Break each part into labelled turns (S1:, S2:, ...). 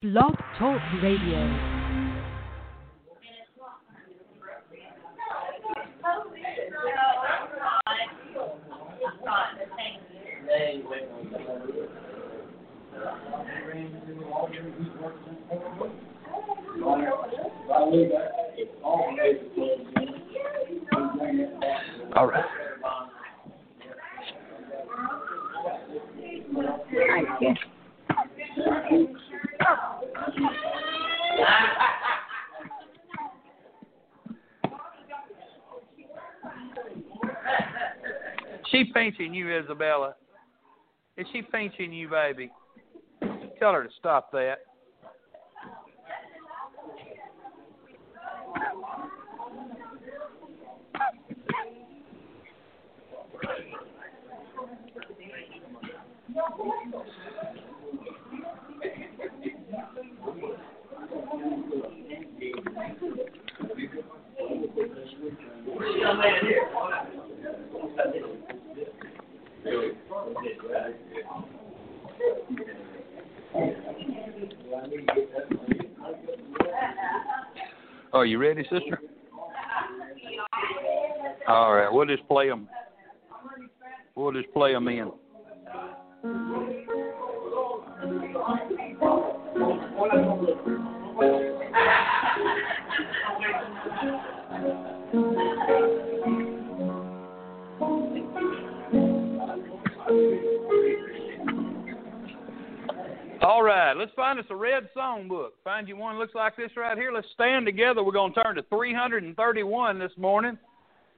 S1: Blog Talk Radio.
S2: All right.
S3: Thank you.
S2: She pinching you, Isabella. Is she pinching you, baby? Tell her to stop that. Are you ready, sister? All right, we'll just play them. We'll just play them in. Mm-hmm. All right, let's find us a red songbook. Find you one looks like this right here. Let's stand together. We're going to turn to 331 this morning.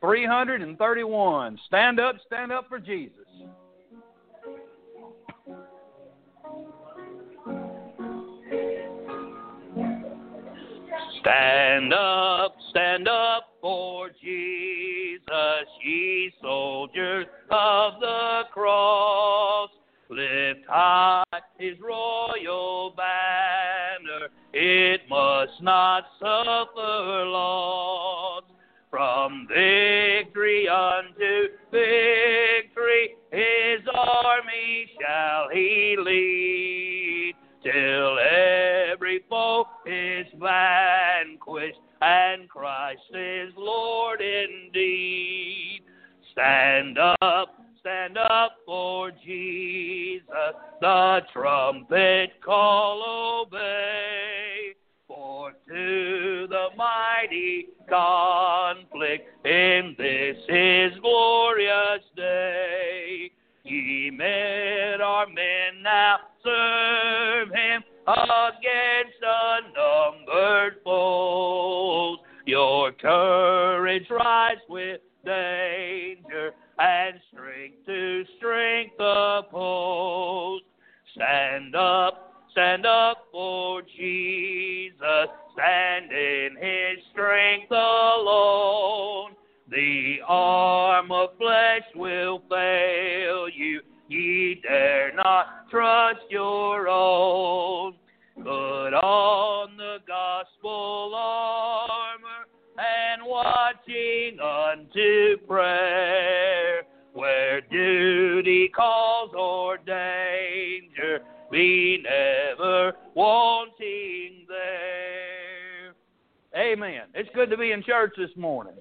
S2: 331. Stand up, stand up for Jesus. Stand up, stand up for Jesus, ye soldiers of the cross. Lift high royal banner, it must not suffer loss. From victory unto victory, his army shall he lead, till every foe is vanquished, and Christ is Lord indeed. Stand up, stand up for Jesus, the trumpet call obey. For to the mighty conflict in this his glorious day, ye men are men now serve him against unnumbered foes. Your courage rise with danger and strength to strength oppose. Stand up, stand up for Jesus, stand in his strength alone. The arm of flesh will fail you, ye dare not trust your own. Put on the gospel armor and watching unto prayer, where duty calls or danger, be never wanting there. Amen. It's good to be in church this morning.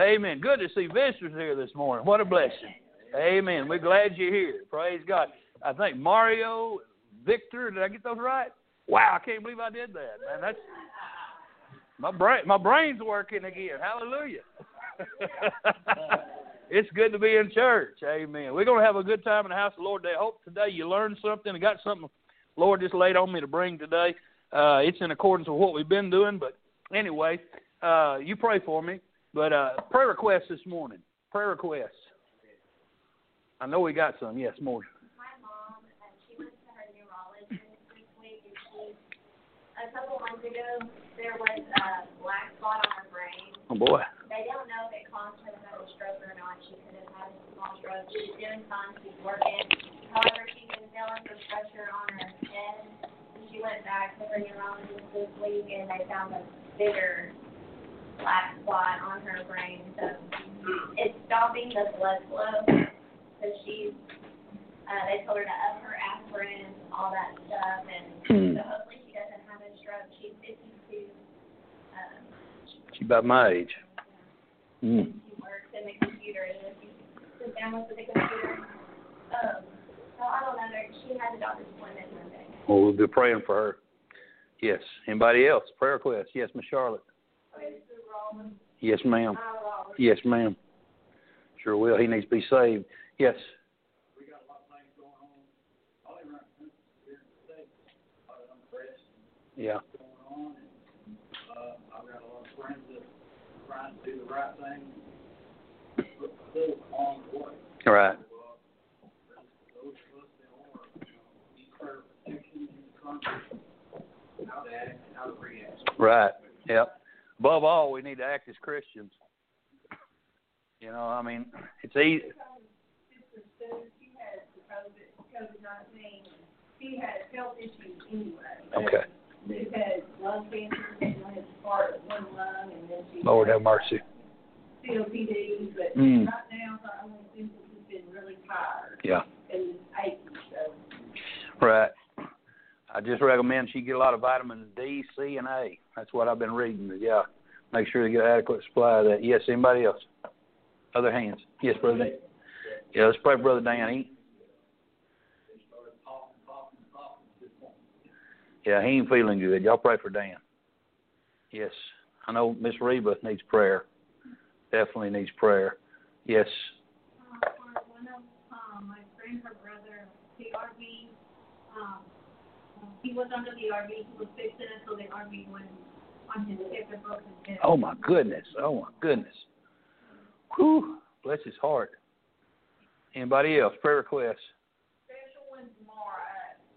S2: Amen. Good to see visitors here this morning. What a blessing. Amen. We're glad you're here. Praise God. I think Mario, Victor, did I get those right? Wow, I can't believe I did that, man. That's my brain. My brain's working again. Hallelujah. it's good to be in church. Amen. We're going to have a good time in the house of the Lord today. I hope today you learned something and got something Lord just laid on me to bring today. Uh, it's in accordance with what we've been doing, but anyway, uh, you pray for me. But uh, prayer requests this morning. Prayer requests. I know we got some. Yes, more.
S4: my mom, and she went to her neurologist this week, and she, a couple months ago, there was a black spot on her brain.
S2: Oh boy.
S4: They don't know if it caused her to have a stroke or not. She could have had a small stroke. She's doing fine. She's working. However, she was feeling some pressure on her head. She went back to her neurologist this week, and they found a bigger black spot on her brain. So it's stopping the blood flow. So she's uh, they told her to up her aspirin, all that stuff, and so hmm. hopefully she doesn't have a stroke. She's 52.
S2: Um, she about my age. Mm.
S4: She works in the computer and then she sits down with the computer. Um, so I don't know. there- She has a doctor's appointment Monday.
S2: Well, we'll be praying for her. Yes. Anybody else? Prayer request? Yes, Miss Charlotte. Yes, ma'am. Yes, ma'am. Sure will. He needs to be saved. Yes. Yeah.
S3: I've got a lot of friends that are trying to do the right thing, but still along the way.
S2: All right.
S3: Those of us that are, you know, need prayer protection in the to act, and how to react.
S2: Right. Yep. Above all, we need to act as Christians. You know, I mean, it's easy.
S5: she had COVID, COVID nineteen, she had health issues anyway.
S2: Okay.
S5: Lung cancer, and had part of one lung, and then she.
S2: Lord
S5: had
S2: have mercy.
S5: COPD, but
S2: Mm.
S5: right now, her only symptoms has been really tired
S2: Yeah.
S5: and aching, so.
S2: Right. I just recommend she get a lot of vitamins D, C, and A. That's what I've been reading. Yeah. Make sure they get adequate supply of that. Yes. Anybody else? Other hands. Yes, brother. Dan. Yeah. Let's pray, for brother Dan. He, yeah, he ain't feeling good. Y'all pray for Dan. Yes. I know Miss Reba needs prayer. Definitely needs prayer. Yes.
S6: On.
S2: Oh my goodness. Oh my goodness. Whew. Bless his heart. Anybody else? Prayer requests.
S7: special one tomorrow.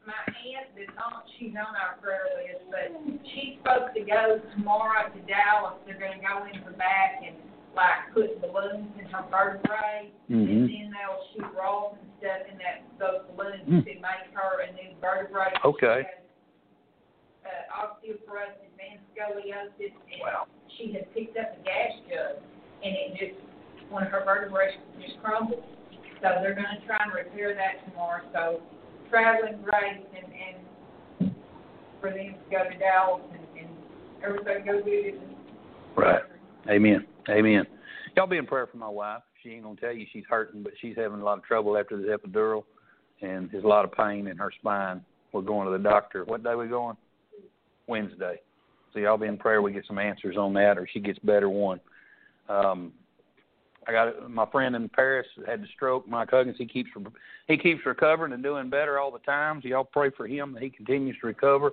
S7: Uh, My aunt did not, she's on our prayer list, but she's supposed to go tomorrow to Dallas. They're gonna go in the back and like put balloons in her vertebrae.
S2: Mm-hmm.
S7: And then they'll shoot rolls and stuff in that, those balloons
S2: Mm.
S7: to make her a new vertebrae.
S2: Okay.
S7: She has, Uh, osteoporosis and scoliosis and
S2: Wow.
S7: she had picked up a gas jug and it just, one of her vertebrae just crumbled. So they're gonna try and repair that tomorrow, so traveling grace and, and for them to go to Dallas and, and everything go good.
S2: Right. Amen. Amen. Y'all be in prayer for my wife. She ain't gonna tell you she's hurting, but she's having a lot of trouble after this epidural, and there's a lot of pain in her spine. We're going to the doctor. What day we going? Wednesday. So y'all be in prayer. We get some answers on that, or she gets better. One. Um, I got my friend in Paris had the stroke. Mike Huggins. He keeps he keeps recovering and doing better all the time. So y'all pray for him that he continues to recover.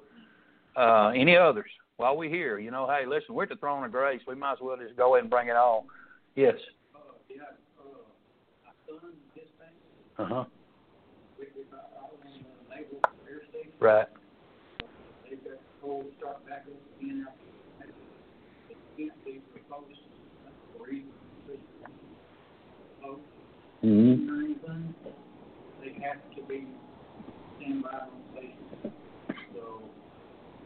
S2: Uh, any others? While we're here, you know, hey, listen, we're at the throne of grace. We might as well just go ahead and bring it all. Yes.
S3: Uh, uh,
S2: Uh huh.
S3: we, we, I was in the naval air station,
S2: Right.
S3: they've got cold start back up again after, it can't be reposed, or even, reposed.
S2: Mm-hmm.
S3: or anything, they have to be standby on station. So,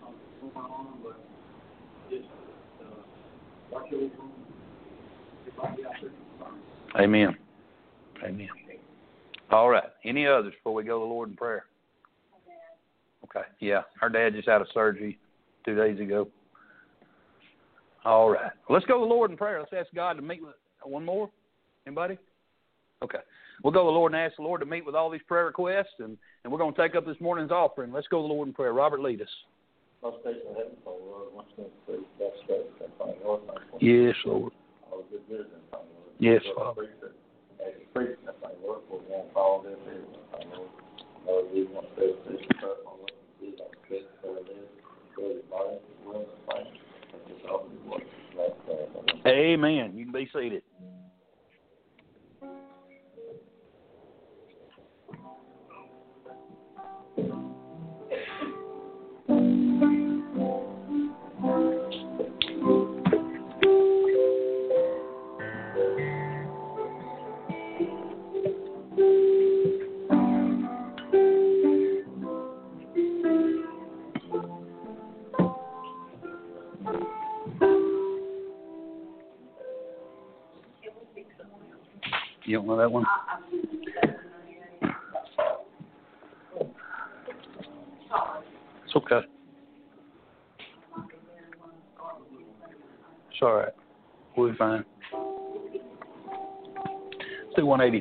S3: um, what's going on, but just, uh, watch over them. Everybody out there.
S2: Amen. Amen. All right. Any others before we go to the Lord in prayer? Okay. Yeah. Her dad just had a surgery two days ago. All right. Let's go to the Lord in prayer. Let's ask God to meet with one more. Anybody? Okay. We'll go to the Lord and ask the Lord to meet with all these prayer requests, and, and we're going to take up this morning's offering. Let's go to the Lord in prayer. Robert, lead us. Yes, Lord. Yes, Father.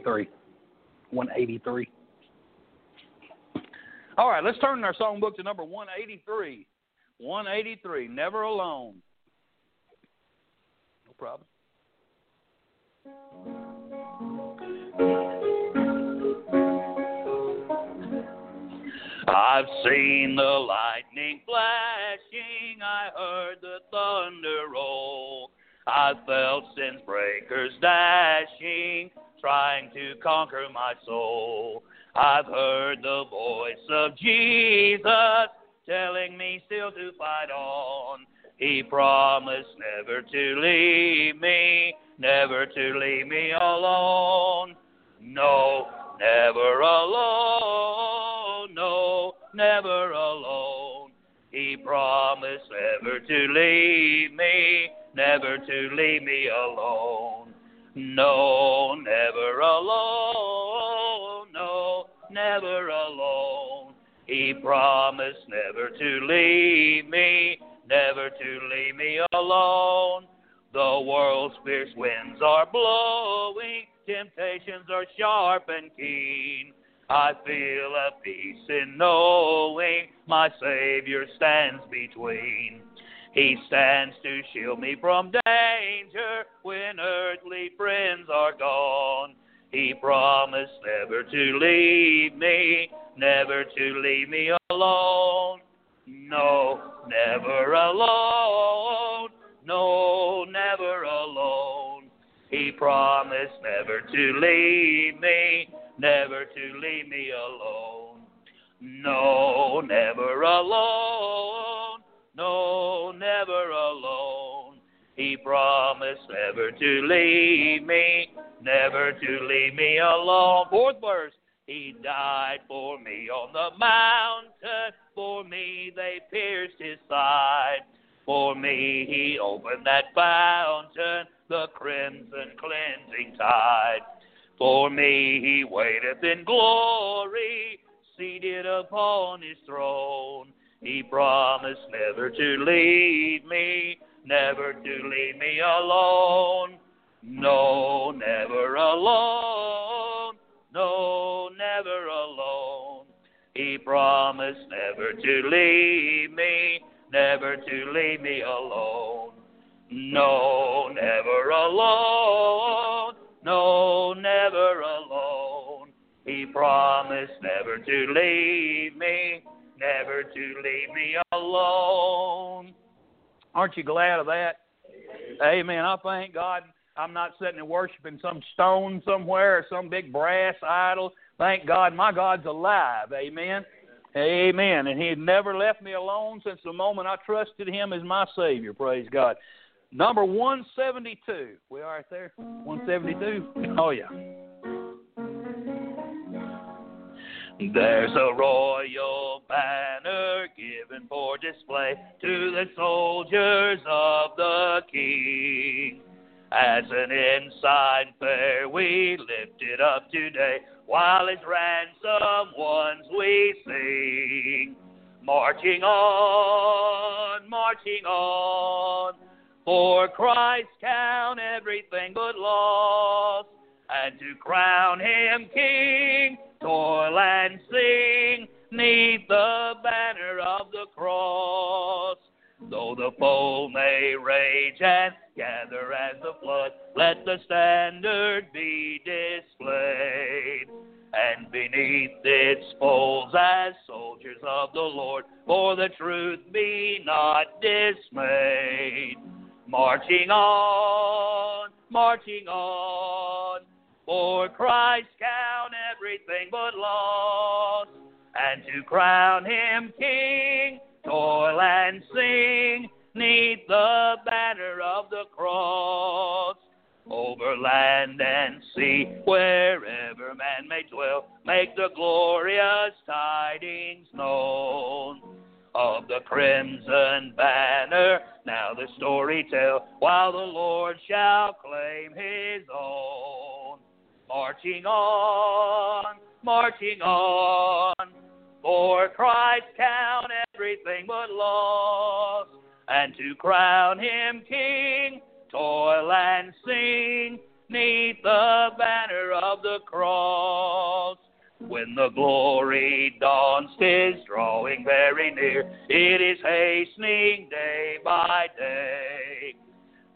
S2: 183. 183. All right, let's turn our songbook to number 183. 183, Never Alone. No problem. I've seen the lightning flashing, I heard the thunder roll. I felt sin's breakers dashing, trying to conquer my soul. I've heard the voice of Jesus telling me still to fight on. He promised never to leave me, never to leave me alone. No, never alone. No, never alone. He promised never to leave me, never to leave me alone. No, never alone. No, never alone. He promised never to leave me, never to leave me alone. The world's fierce winds are blowing, temptations are sharp and keen. I feel a peace in knowing my Savior stands between. He stands to shield me from danger when earthly friends are gone. He promised never to leave me, never to leave me alone. No, never alone. No, never alone. He promised never to leave me, never to leave me alone. No, never alone. No, never alone. He promised never to leave me, never to leave me alone. Fourth verse. He died for me on the mountain. For me they pierced his side. For me he opened that fountain, the crimson cleansing tide. For me he waiteth in glory, seated upon his throne. He promised never to leave me, never to leave me alone. No, never alone. No, never alone. He promised never to leave me, never to leave me alone. No, never alone. No, never alone. He promised never to leave me, never to leave me alone. Aren't you glad of that? Amen. I thank God I'm not sitting and worshiping some stone somewhere or some big brass idol. Thank God my God's alive. Amen. Amen. And He never left me alone since the moment I trusted Him as my Savior. Praise God. Number 172. We are right there? 172? Oh, yeah. There's a royal banner given for display to the soldiers of the King. As an ensign fair we lift it up today, while his ransom ones we sing. Marching on, marching on, for Christ count everything but loss, and to crown him King, toil and sing, neath the banner of the cross. Though the foe may rage and gather as the flood, let the standard be displayed. And beneath its folds, as soldiers of the Lord, for the truth be not dismayed. Marching on, marching on, for Christ count everything but loss, and to crown him King toil and sing neath the banner of the cross. Over land and sea, wherever man may dwell, make the glorious tidings known. Of the crimson banner, now the story tell, while the Lord shall claim his own. Marching on, marching on, for Christ count everything but loss, and to crown him King, toil and sing neath the banner of the cross. When the glory dawns, 'tis drawing very near. It is hastening day by day.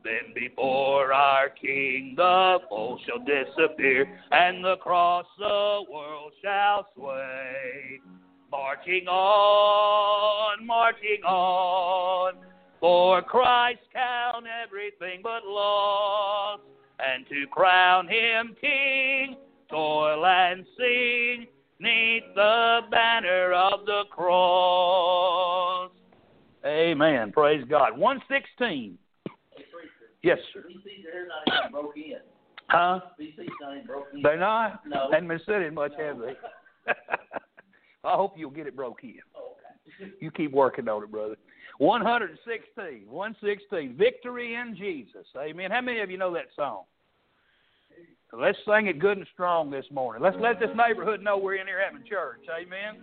S2: Then before our King the foe shall disappear, and the cross the world shall sway. Marching on, marching on, for Christ count everything but loss, and to crown him King, toil and sing neath the banner of the cross. Amen. Praise God. 116. Yes, sir.
S8: BC's hair not even broke in.
S2: Huh?
S8: BC's not even broke in.
S2: They're not?
S8: No.
S2: Hadn't been sitting much, have they? I hope you'll get it broke in.
S8: Oh, okay.
S2: You keep working on it, brother. 116. 116. Victory in Jesus. Amen. How many of you know that song? Let's sing it good and strong this morning. Let's let this neighborhood know we're in here having church. Amen.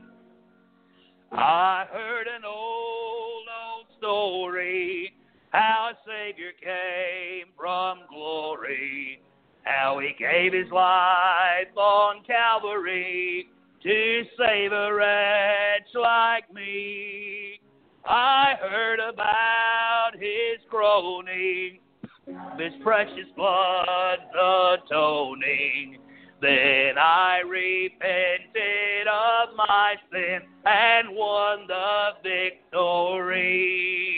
S2: I heard an old, old story how a Savior came from glory, how he gave his life on Calvary to save a wretch like me. I heard about his groaning, his precious blood atoning. Then I repented of my sin and won the victory.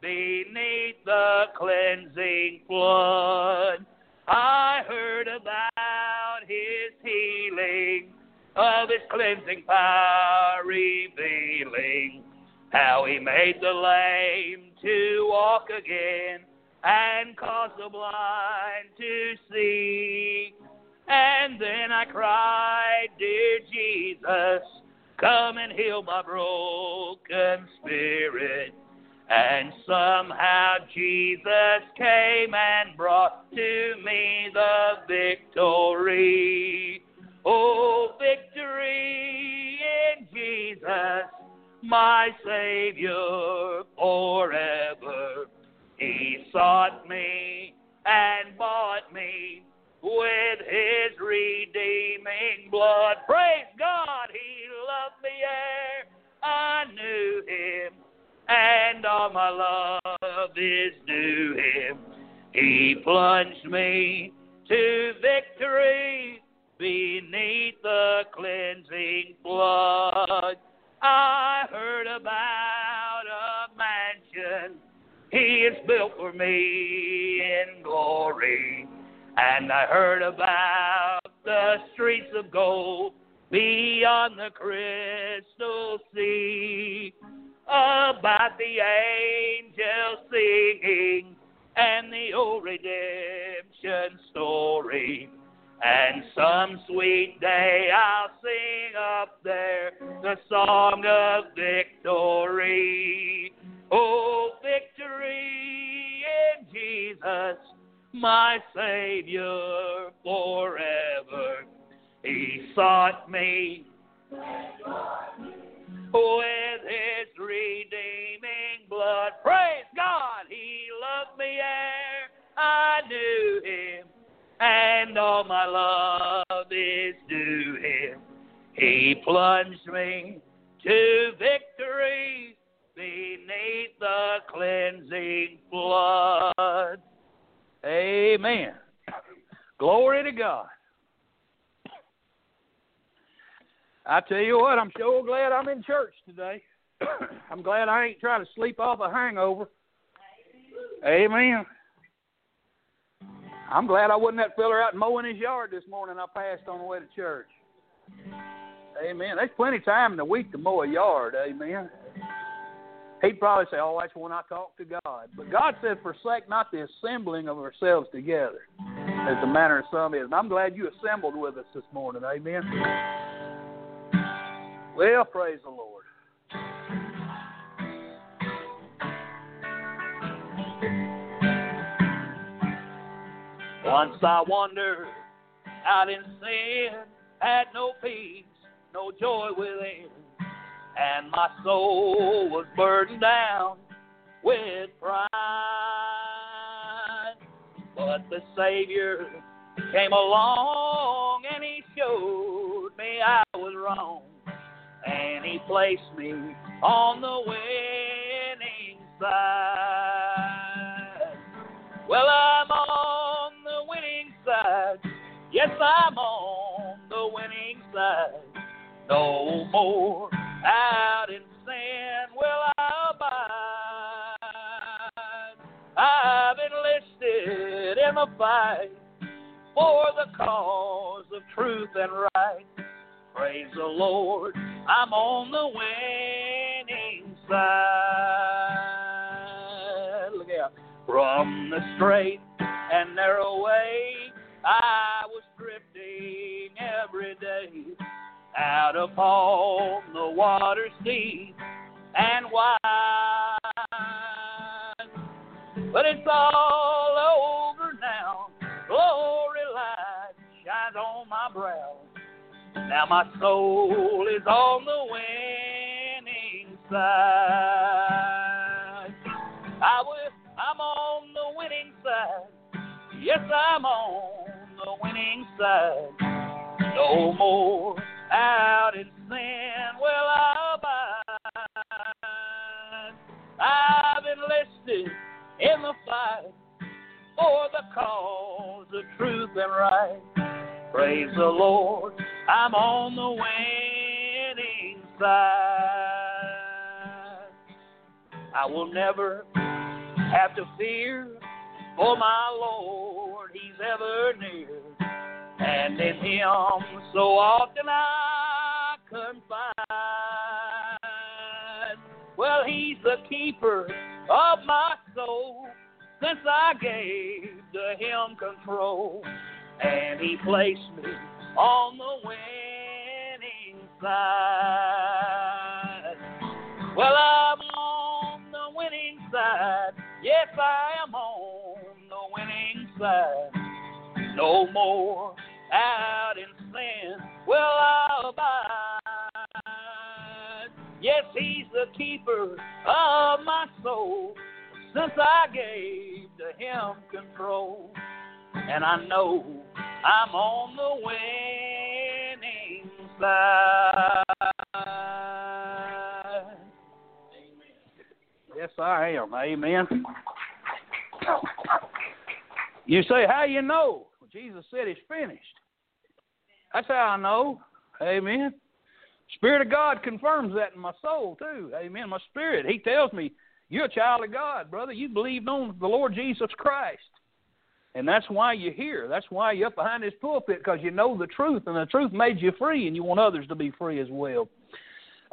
S2: beneath the cleansing flood. I heard about his healing, of his cleansing power revealing, how he made the lame to walk again and caused the blind to see. And then I cried, Dear Jesus, come and heal my broken spirit. And somehow Jesus came and brought to me the victory. Oh, victory in Jesus, my Savior forever. He sought me and bought me with his redeeming blood. Praise God, he loved me ere I knew him, and all my love is due him. He plunged me to victory beneath the cleansing blood. I heard about a mansion he has built for me in glory. And I heard about the streets of gold beyond the crystal sea, about the angels singing and the old redemption story. And some sweet day I'll sing up there the song of victory. Oh, victory in Jesus, my Savior forever. He sought me with his redeeming blood. Praise God, he loved me ere I knew him, and all my love is due him. He plunged me to victory beneath the cleansing blood. Amen. Glory to God. I tell you what, I'm so glad I'm in church today. I'm glad I ain't trying to sleep off a hangover. Amen. I'm glad I wasn't that fella out mowing his yard this morning I passed on the way to church. Amen. There's plenty of time in the week to mow a yard. Amen. he'd probably say, "Oh, that's when I talk to God." But God said, "Forsake not the assembling of ourselves together, as the manner of some is." And I'm glad you assembled with us this morning. Amen. Well, praise the Lord. Once I wandered out in sin, had no peace, no joy within, and my soul was burdened down with pride. But the Savior came along and He showed me I was wrong, placed me on the winning side. Well, I'm on the winning side. Yes, I'm on the winning side. No more out in sin will I abide. I've enlisted in the fight for the cause of truth and right. Praise the Lord, I'm on the winning side. Look out. From the straight and narrow way, I was drifting every day out upon the waters deep and wide. But it's all over now. Glory light shines on my brow. Now my soul is on the winning side. I will, I'm on the winning side. Yes, I'm on the winning side. No more out in sin will I abide. I've enlisted in the fight for the cause of truth and right. Praise the Lord, I'm on the winning side. I will never have to fear, for my Lord, He's ever near. And in Him so often I confide. Well, He's the keeper of my soul since I gave to Him control. And He placed me on the winning side. Well, I'm on the winning side. Yes, I am on the winning side. No more out in sin will I abide. Yes, He's the keeper of my soul since I gave to Him control. And I know I'm on the winning side. Yes, I am. Amen. You say, How you know? Jesus said it's finished. That's how I know. Amen. Spirit of God confirms that in my soul too. Amen. My spirit. He tells me, You're a child of God, brother. You believed on the Lord Jesus Christ. And that's why you're here. That's why you're up behind this pulpit, because you know the truth, and the truth made you free, and you want others to be free as well.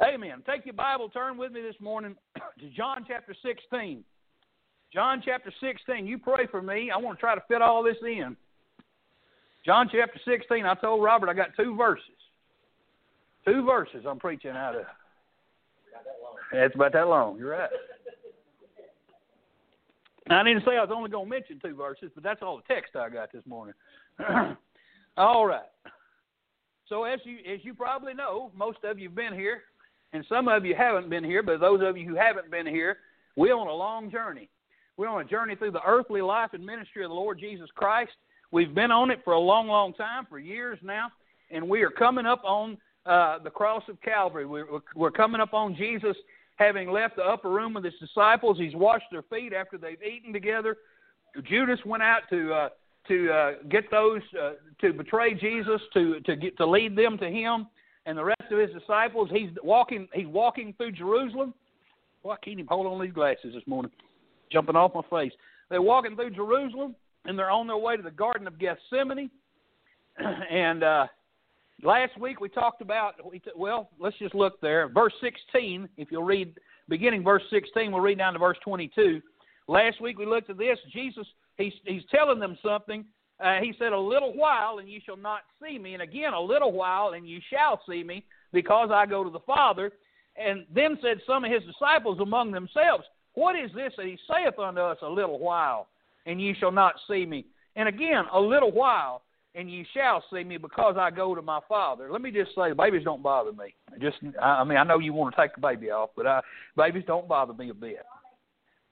S2: Amen. Take your Bible, turn with me this morning to John chapter 16. John chapter 16. You pray for me. I want to try to fit all this in. John chapter 16. I told Robert I got two verses. Two verses I'm preaching out of. It's about that long. You're right. I didn't say I was only going to mention two verses, but that's all the text I got this morning. all right. So as you as you probably know, most of you've been here, and some of you haven't been here. But those of you who haven't been here, we're on a long journey. We're on a journey through the earthly life and ministry of the Lord Jesus Christ. We've been on it for a long, long time, for years now, and we are coming up on uh, the cross of Calvary. We're, we're coming up on Jesus having left the upper room with his disciples. He's washed their feet after they've eaten together. Judas went out to uh, to uh, get those uh, to betray Jesus, to to get to lead them to him, and the rest of his disciples. He's walking. He's walking through Jerusalem. Boy, I can't even hold on these glasses this morning, jumping off my face. They're walking through Jerusalem, and they're on their way to the Garden of Gethsemane. and uh, last week we talked about. Well, let's just look there. Verse 16. If you'll read beginning verse 16. We'll read down to verse 22. Last week we looked at this. Jesus, he's, he's telling them something. Uh, he said, A little while, and you shall not see me. And again, a little while, and you shall see me, because I go to the Father. And then said some of his disciples among themselves, What is this that he saith unto us, A little while, and ye shall not see me? And again, a little while, and ye shall see me because I go to my father. Let me just say, babies don't bother me. Just, I mean, I know you want to take the baby off, but I, babies don't bother me a bit.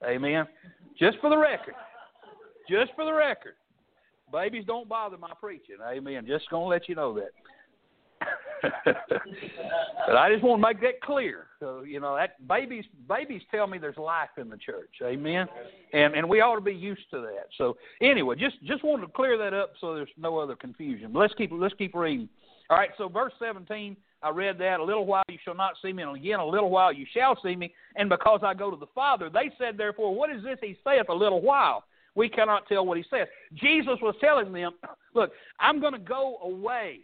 S2: Amen. Just for the record. Just for the record. Babies don't bother my preaching. Amen. Just gonna let you know that. but I just want to make that clear. So you know that babies babies tell me there's life in the church. Amen. And and we ought to be used to that. So anyway, just just wanted to clear that up so there's no other confusion. But let's keep let's keep reading. All right. So verse 17. I read that. A little while you shall not see me, and again a little while you shall see me. And because I go to the Father, they said, therefore, what is this he saith? A little while. We cannot tell what he says. Jesus was telling them, look, I'm going to go away.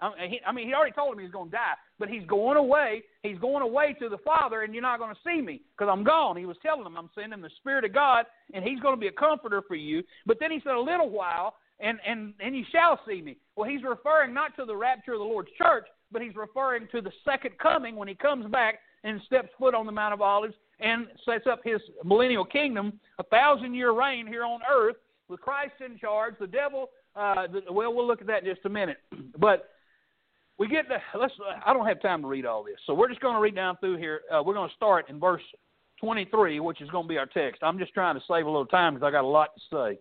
S2: I mean, he already told him he's going to die, but he's going away. He's going away to the Father, and you're not going to see me because I'm gone. He was telling them, I'm sending the Spirit of God, and He's going to be a comforter for you. But then He said, a little while, and and and you shall see me. Well, He's referring not to the rapture of the Lord's church, but He's referring to the second coming when He comes back and steps foot on the Mount of Olives and sets up His millennial kingdom, a thousand year reign here on earth with Christ in charge. The devil. Uh, the, well, we'll look at that in just a minute, but we get to let's. I don't have time to read all this, so we're just going to read down through here. Uh, we're going to start in verse 23, which is going to be our text. I'm just trying to save a little time because I got a lot to say.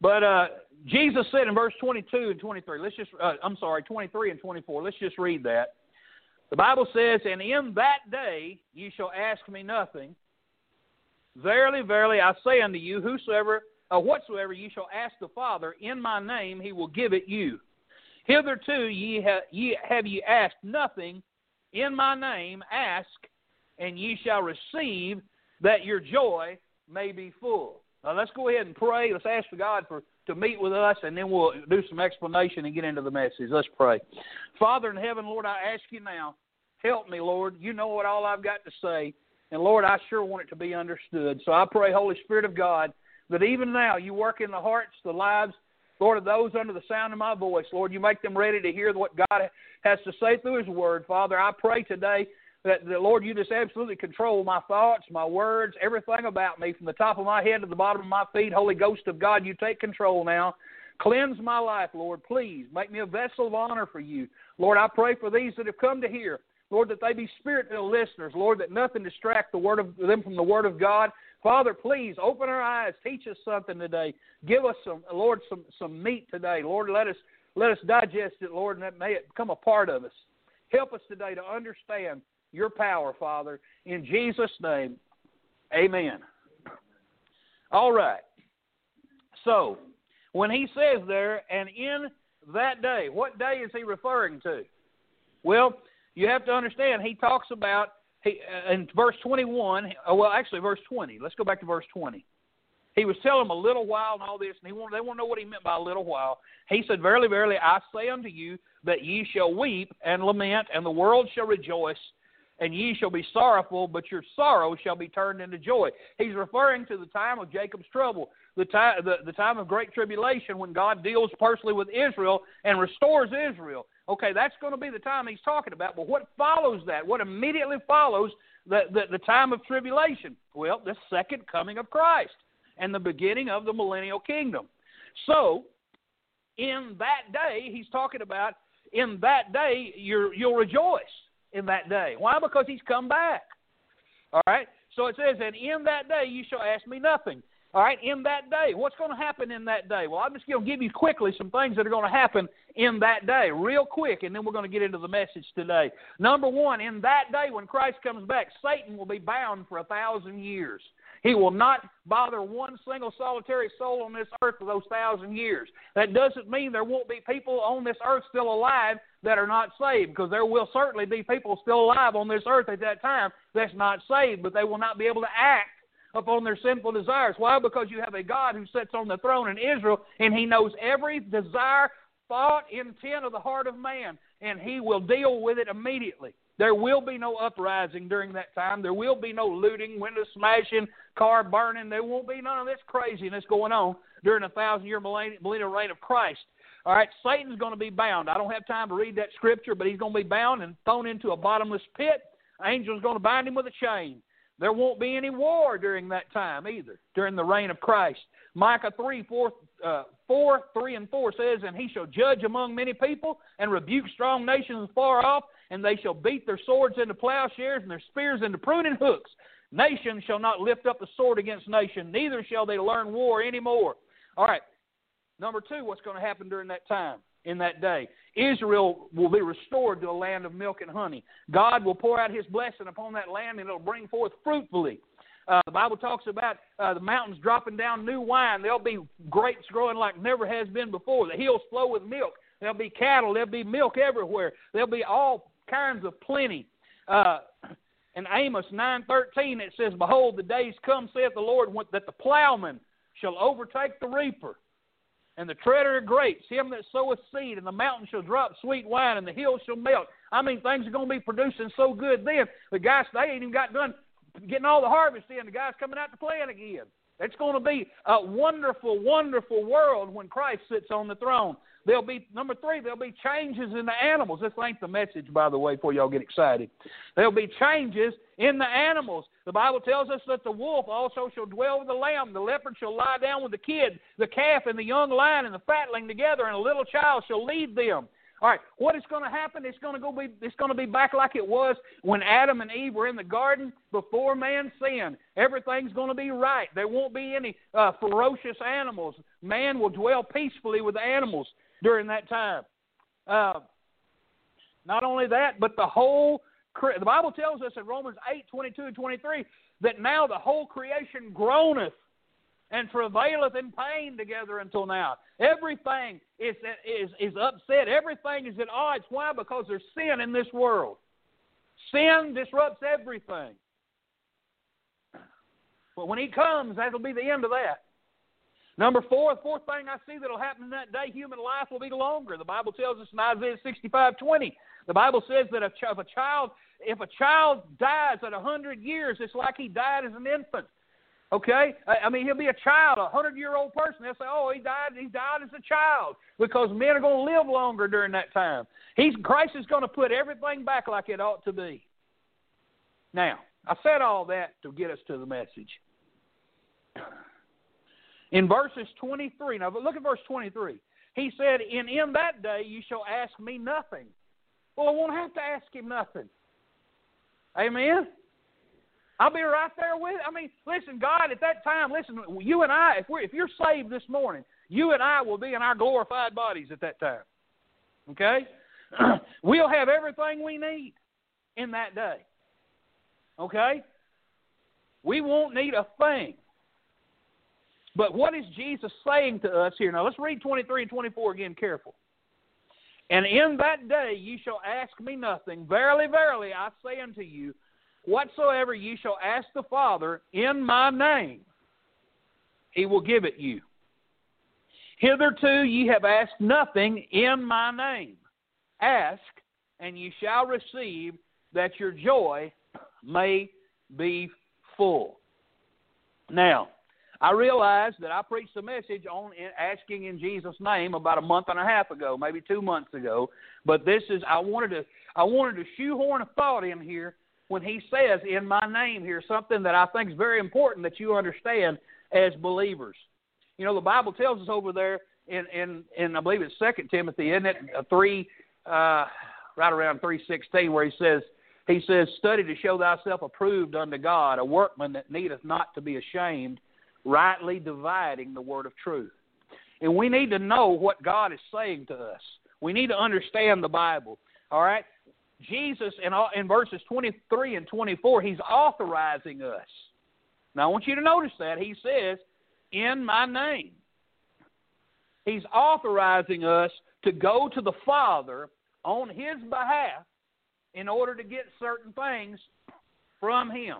S2: But uh, Jesus said in verse 22 and 23. Let's just. Uh, I'm sorry, 23 and 24. Let's just read that. The Bible says, "And in that day ye shall ask me nothing. Verily, verily, I say unto you, whosoever, uh, whatsoever ye shall ask the Father in my name, He will give it you." Hitherto ye, ha- ye have ye asked nothing in my name, ask, and ye shall receive, that your joy may be full. Now let's go ahead and pray. Let's ask God for to meet with us, and then we'll do some explanation and get into the message. Let's pray. Father in heaven, Lord, I ask you now, help me, Lord. You know what all I've got to say, and Lord, I sure want it to be understood. So I pray, Holy Spirit of God, that even now you work in the hearts, the lives Lord, of those under the sound of my voice, Lord, you make them ready to hear what God has to say through His Word. Father, I pray today that, that, Lord, you just absolutely control my thoughts, my words, everything about me, from the top of my head to the bottom of my feet. Holy Ghost of God, you take control now. Cleanse my life, Lord. Please make me a vessel of honor for you. Lord, I pray for these that have come to hear. Lord, that they be spirit filled listeners. Lord, that nothing distract the word of them from the word of God. Father, please open our eyes, teach us something today. Give us some, Lord, some some meat today. Lord, let us let us digest it, Lord, and may it become a part of us. Help us today to understand your power, Father. In Jesus' name, Amen. All right. So, when he says there, and in that day, what day is he referring to? Well, you have to understand, he talks about he, uh, in verse 21, uh, well, actually, verse 20. Let's go back to verse 20. He was telling them a little while and all this, and he wanted, they want to know what he meant by a little while. He said, Verily, verily, I say unto you that ye shall weep and lament, and the world shall rejoice, and ye shall be sorrowful, but your sorrow shall be turned into joy. He's referring to the time of Jacob's trouble, the time, the, the time of great tribulation when God deals personally with Israel and restores Israel. Okay, that's going to be the time he's talking about. But what follows that? What immediately follows the, the, the time of tribulation? Well, the second coming of Christ and the beginning of the millennial kingdom. So, in that day, he's talking about in that day you're, you'll rejoice in that day. Why? Because he's come back. All right? So it says, And in that day you shall ask me nothing. All right, in that day. What's going to happen in that day? Well, I'm just going to give you quickly some things that are going to happen in that day, real quick, and then we're going to get into the message today. Number one, in that day when Christ comes back, Satan will be bound for a thousand years. He will not bother one single solitary soul on this earth for those thousand years. That doesn't mean there won't be people on this earth still alive that are not saved, because there will certainly be people still alive on this earth at that time that's not saved, but they will not be able to act upon their sinful desires. Why? Because you have a God who sits on the throne in Israel, and He knows every desire, thought, intent of the heart of man, and He will deal with it immediately. There will be no uprising during that time. There will be no looting, window smashing, car burning. There won't be none of this craziness going on during a thousand year millennial reign of Christ. All right, Satan's going to be bound. I don't have time to read that scripture, but he's going to be bound and thrown into a bottomless pit. Angel's going to bind him with a chain. There won't be any war during that time either, during the reign of Christ. Micah 3, 4, uh, 4, 3 and 4 says, And he shall judge among many people and rebuke strong nations far off, and they shall beat their swords into plowshares and their spears into pruning hooks. Nation shall not lift up the sword against nation, neither shall they learn war any more. All right. Number two, what's going to happen during that time, in that day? Israel will be restored to a land of milk and honey. God will pour out his blessing upon that land and it'll bring forth fruitfully. Uh, the Bible talks about uh, the mountains dropping down new wine. There'll be grapes growing like never has been before. The hills flow with milk. There'll be cattle. There'll be milk everywhere. There'll be all kinds of plenty. Uh, in Amos 9:13 it says, "Behold, the days come," saith the Lord, "that the plowman shall overtake the reaper, and the treader of grapes, him that soweth seed, and the mountain shall drop sweet wine, and the hills shall melt." I mean, things are going to be producing so good then. The guys they ain't even got done getting all the harvest in. The guy's coming out to plant again. It's going to be a wonderful, wonderful world when Christ sits on the throne. There'll be number three. There'll be changes in the animals. This ain't the message, by the way, before y'all get excited. There'll be changes in the animals. The Bible tells us that the wolf also shall dwell with the lamb. The leopard shall lie down with the kid, the calf, and the young lion, and the fatling together, and a little child shall lead them. All right, what is going to happen? It's going to go be it's going to be back like it was when Adam and Eve were in the garden before man sinned. Everything's going to be right. There won't be any uh, ferocious animals. Man will dwell peacefully with the animals during that time. Uh, not only that, but the whole the Bible tells us in Romans eight twenty two and twenty three that now the whole creation groaneth and travaileth in pain together until now. Everything is, is, is upset. Everything is at odds. Why? Because there's sin in this world. Sin disrupts everything. But when He comes, that'll be the end of that. Number four, the fourth thing I see that'll happen in that day, human life will be longer. The Bible tells us in Isaiah 65 20. The Bible says that if a child, if a child dies at a hundred years, it's like he died as an infant. Okay? I mean, he'll be a child, a hundred year old person. They'll say, oh, he died, he died as a child because men are going to live longer during that time. He's, Christ is going to put everything back like it ought to be. Now, I said all that to get us to the message. In verses 23, now look at verse 23. He said, In, in that day you shall ask me nothing. Well, I won't have to ask him nothing. Amen? I'll be right there with. I mean, listen, God, at that time, listen, you and I, if we're if you're saved this morning, you and I will be in our glorified bodies at that time. Okay, we'll have everything we need in that day. Okay, we won't need a thing. But what is Jesus saying to us here? Now let's read 23 and 24 again careful. And in that day you shall ask me nothing. Verily, verily, I say unto you, Whatsoever ye shall ask the Father in my name, he will give it you. Hitherto ye have asked nothing in my name. Ask, and ye shall receive, that your joy may be full. Now, I realized that I preached a message on asking in Jesus' name about a month and a half ago, maybe two months ago. But this is I wanted to I wanted to shoehorn a thought in here when he says in my name here something that I think is very important that you understand as believers. You know, the Bible tells us over there in in, in I believe it's Second Timothy, isn't it? Uh, three, uh, right around three sixteen, where he says he says, "Study to show thyself approved unto God, a workman that needeth not to be ashamed, rightly dividing the word of truth." And we need to know what God is saying to us. We need to understand the Bible. All right. Jesus, in, in verses 23 and 24, he's authorizing us. Now, I want you to notice that. He says, in my name. He's authorizing us to go to the Father on his behalf in order to get certain things from him.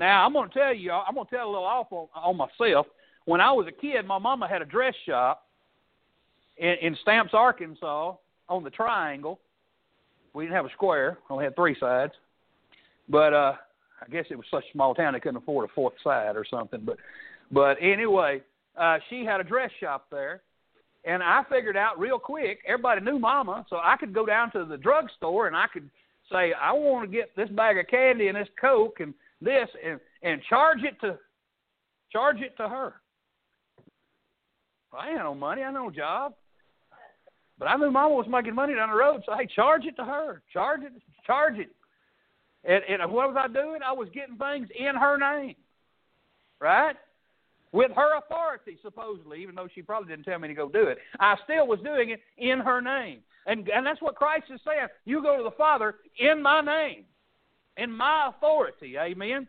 S2: Now, I'm to tell you, I'm to tell a little off on, on myself. When I was a kid, my mama had a dress shop in, in Stamps, Arkansas, on the Triangle We didn't have a square; only had three sides. But uh, I guess it was such a small town they couldn't afford a fourth side or something. But but anyway, uh, she had a dress shop there, and I figured out real quick. Everybody knew Mama, so I could go down to the drugstore and I could say, I want to get this bag of candy and this Coke and this, and and charge it to charge it to her. I ain't no money. I no job. But I knew Mama was making money down the road, so hey, charge it to her. Charge it. Charge it. And, and what was I doing? I was getting things in her name, right? With her authority, supposedly, even though she probably didn't tell me to go do it. I still was doing it in her name. And, and that's what Christ is saying. You go to the Father in my name, in my authority. Amen.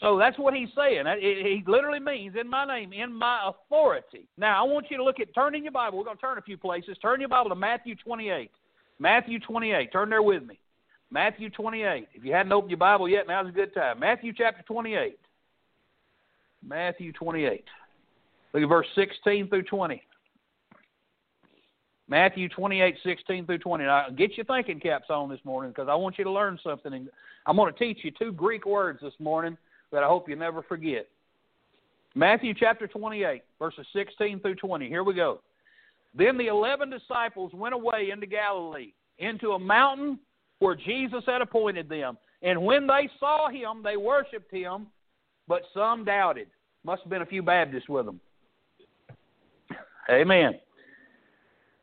S2: So that's what he's saying. He literally means in my name, in my authority. Now, I want you to look at, turn in your Bible. We're going to turn a few places. Turn your Bible to Matthew 28. Matthew 28. Turn there with me. Matthew 28. If you hadn't opened your Bible yet, now's a good time. Matthew chapter 28. Matthew 28. Look at verse 16 through 20. Matthew 28, 16 through 20. Now, get your thinking caps on this morning because I want you to learn something. And I'm going to teach you two Greek words this morning that I hope you never forget. Matthew chapter 28, verses 16 through 20. Here we go. Then the eleven disciples went away into Galilee, into a mountain where Jesus had appointed them. And when they saw him, they worshipped him, but some doubted. Must have been a few Baptists with them. Amen.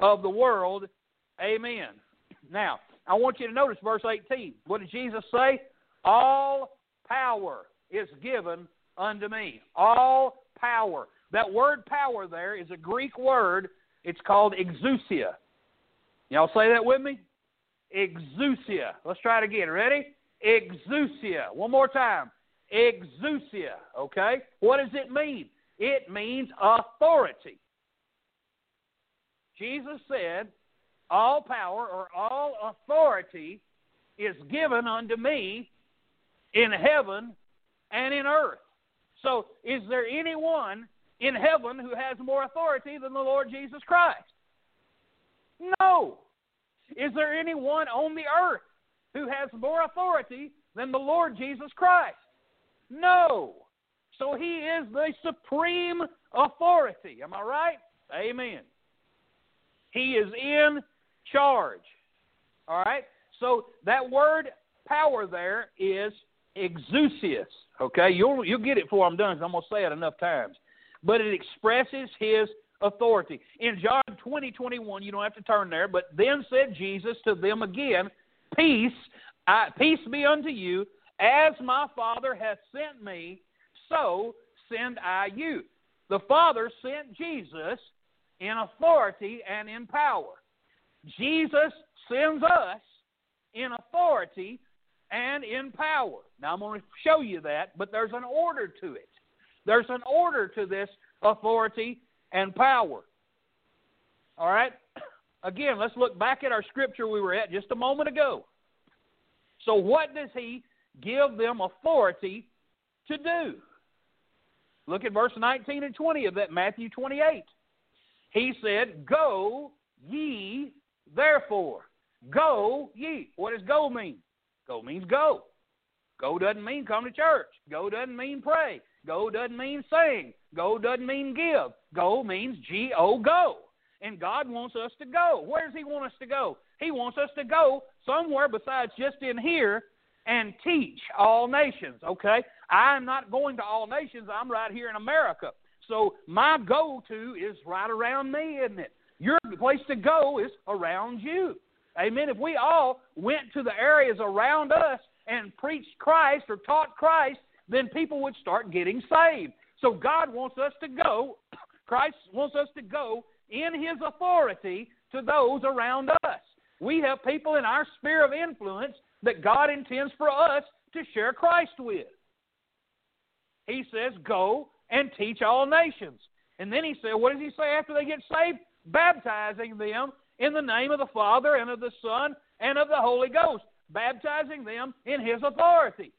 S2: of the world. Amen. Now, I want you to notice verse 18. What did Jesus say? All power is given unto me. All power. That word power there is a Greek word. It's called exousia. Y'all say that with me? Exousia. Let's try it again. Ready? Exousia. One more time. Exousia. Okay? What does it mean? It means authority. Jesus said, All power or all authority is given unto me in heaven and in earth. So, is there anyone in heaven who has more authority than the Lord Jesus Christ? No. Is there anyone on the earth who has more authority than the Lord Jesus Christ? No. So he is the supreme authority. Am I right? Amen. He is in charge. All right? So that word power there is exousias. Okay, you'll you'll get it before I'm done. Cause I'm gonna say it enough times. But it expresses His authority. In John 20, 21, you don't have to turn there. But then said Jesus to them again, "Peace, I, peace be unto you. As my Father hath sent me, so send I you." The Father sent Jesus in authority and in power. Jesus sends us in authority and in power. Now, I'm going to show you that, but there's an order to it. There's an order to this authority and power. All right? Again, let's look back at our scripture we were at just a moment ago. So, what does he give them authority to do? Look at verse 19 and 20 of that Matthew 28. He said, Go ye therefore. Go ye. What does go mean? Go means go. Go doesn't mean come to church. Go doesn't mean pray. Go doesn't mean sing. Go doesn't mean give. Go means G O go. And God wants us to go. Where does He want us to go? He wants us to go somewhere besides just in here and teach all nations. Okay? I'm not going to all nations. I'm right here in America. So my go to is right around me, isn't it? Your place to go is around you. Amen. If we all went to the areas around us and preached Christ or taught Christ, then people would start getting saved. So God wants us to go, Christ wants us to go in His authority to those around us. We have people in our sphere of influence that God intends for us to share Christ with. He says, Go and teach all nations. And then he said, What does he say after they get saved? Baptizing them in the name of the Father and of the Son and of the Holy Ghost, baptizing them in his authority.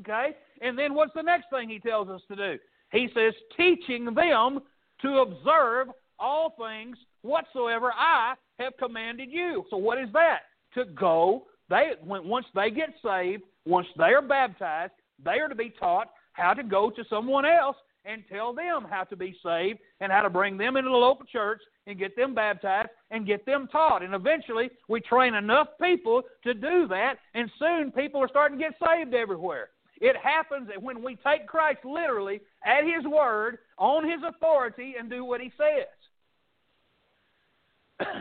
S2: Okay? And then what's the next thing he tells us to do? He says, teaching them to observe all things whatsoever I have commanded you. So what is that? To go. They once they get saved, once they are baptized, they are to be taught how to go to someone else and tell them how to be saved and how to bring them into the local church and get them baptized and get them taught. And eventually, we train enough people to do that, and soon people are starting to get saved everywhere. It happens that when we take Christ literally at His word, on His authority, and do what He says.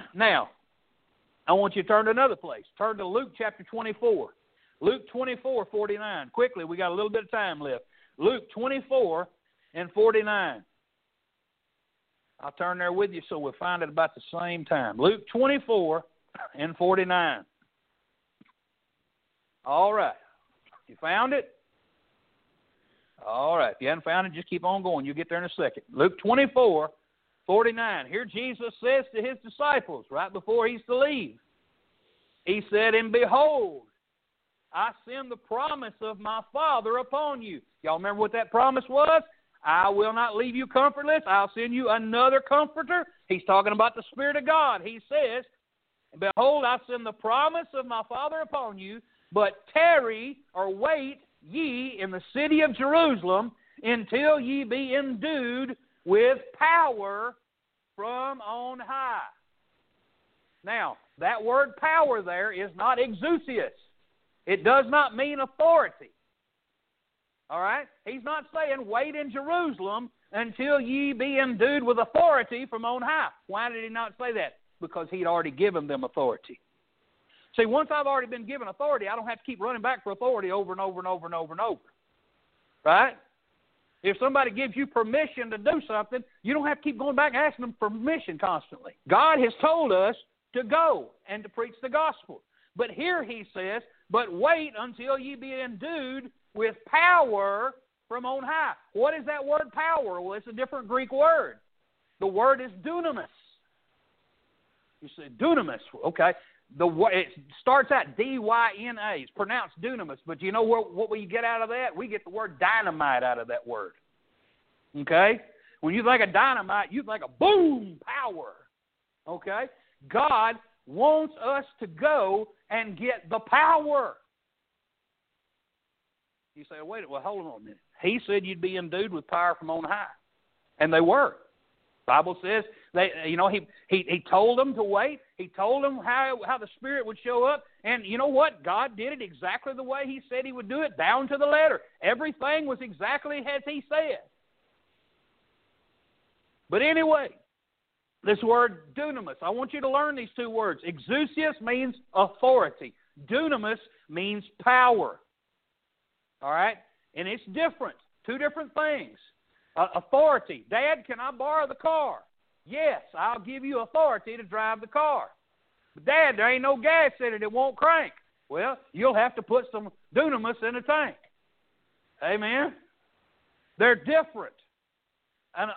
S2: now, I want you to turn to another place. Turn to Luke chapter 24. Luke 24, 49. Quickly, we got a little bit of time left. Luke 24 and 49. I'll turn there with you so we'll find it about the same time. Luke 24 and 49. All right. You found it? All right. If you haven't found it, just keep on going. You'll get there in a second. Luke 24, 49. Here Jesus says to his disciples right before he's to leave, He said, And behold, I send the promise of my Father upon you. Y'all remember what that promise was? I will not leave you comfortless. I'll send you another comforter. He's talking about the Spirit of God. He says, Behold, I send the promise of my Father upon you, but tarry or wait ye in the city of Jerusalem until ye be endued with power from on high. Now, that word power there is not exousias. It does not mean authority. All right? He's not saying wait in Jerusalem until ye be endued with authority from on high. Why did he not say that? Because he'd already given them authority. See, once I've already been given authority, I don't have to keep running back for authority over and over and over and over and over. Right? If somebody gives you permission to do something, you don't have to keep going back asking them permission constantly. God has told us to go and to preach the gospel. But here he says, But wait until ye be endued with power from on high. What is that word power? Well, it's a different Greek word. The word is dunamis. You say dunamis. Okay the it starts out D Y N A. It's pronounced dunamis, but you know what? What we get out of that? We get the word dynamite out of that word. Okay, when you think of dynamite, you think of boom power. Okay, God wants us to go and get the power. You say, wait, well, hold on a minute. He said you'd be endued with power from on high, and they were. Bible says they, you know, he he he told them to wait. He told them how how the Spirit would show up, and you know what? God did it exactly the way He said He would do it, down to the letter. Everything was exactly as He said. But anyway, this word dunamis, I want you to learn these two words. Exousias means authority. Dunamis means power. All right, and it's different. Two different things. Uh, authority. Dad, can I borrow the car? Yes, I'll give you authority to drive the car. But Dad, there ain't no gas in it. It won't crank. Well, you'll have to put some dunamis in the tank. Amen. They're different. An,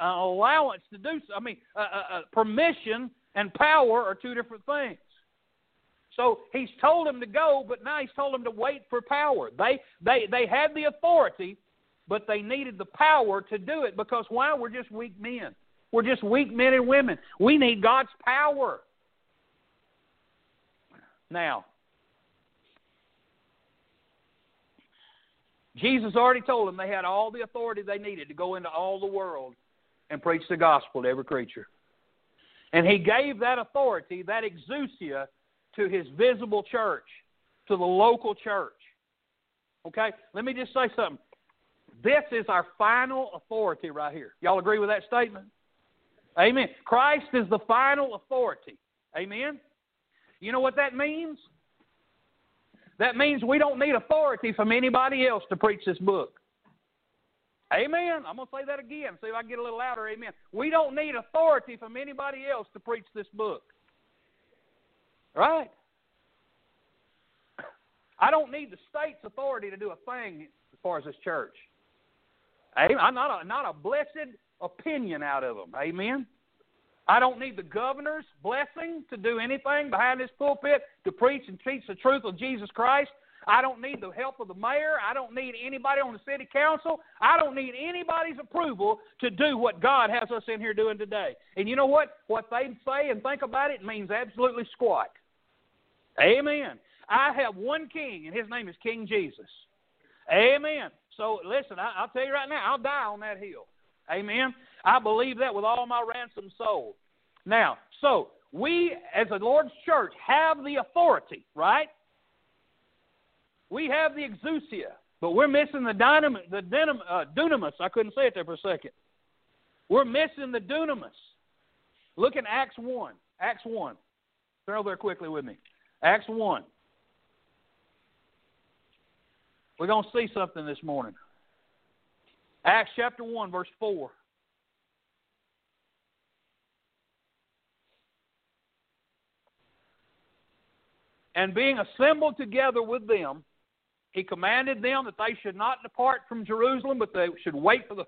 S2: an allowance to do. So. I mean, permission and power are two different things. So he's told them to go, but now he's told them to wait for power. They they they had the authority, but they needed the power to do it because why? We're just weak men. We're just weak men and women. We need God's power. Now, Jesus already told them they had all the authority they needed to go into all the world and preach the gospel to every creature. And he gave that authority, that exousia, to his visible church, to the local church. Okay? Let me just say something. This is our final authority right here. Y'all agree with that statement? Amen. Christ is the final authority. Amen. You know what that means? That means we don't need authority from anybody else to preach this book. Amen. I'm going to say that again. See if I can get a little louder. Amen. We don't need authority from anybody else to preach this book. Right? I don't need the state's authority to do a thing as far as this church. I'm not a, not a blessed opinion out of them. Amen. I don't need the governor's blessing to do anything behind this pulpit to preach and teach the truth of Jesus Christ. I don't need the help of the mayor. I don't need anybody on the city council. I don't need anybody's approval to do what God has us in here doing today. And you know what? What they say and think about it means absolutely squat. Amen. I have one king, and his name is King Jesus. Amen. So listen, I, I'll tell you right now, I'll die on that hill. Amen. I believe that with all my ransomed soul. Now, so we as the Lord's church have the authority, right? We have the exousia, but we're missing the dynam- the dynam- uh, dunamis. I couldn't say it there for a second. We're missing the dunamis. Look in Acts 1. Acts 1. Turn over there quickly with me. Acts 1. We're going to see something this morning. Acts chapter 1, verse 4. And being assembled together with them, he commanded them that they should not depart from Jerusalem, but they should wait for the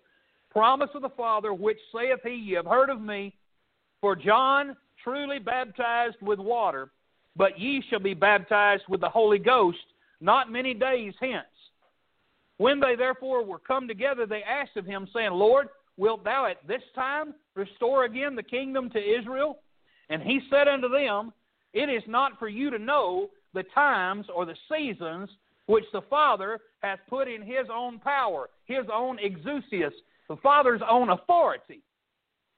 S2: promise of the Father, which saith he, Ye have heard of me. For John truly baptized with water, but ye shall be baptized with the Holy Ghost not many days hence. When they therefore were come together, they asked of him, saying, Lord, wilt thou at this time restore again the kingdom to Israel? And he said unto them, It is not for you to know the times or the seasons which the Father hath put in his own power, his own exousias, the Father's own authority.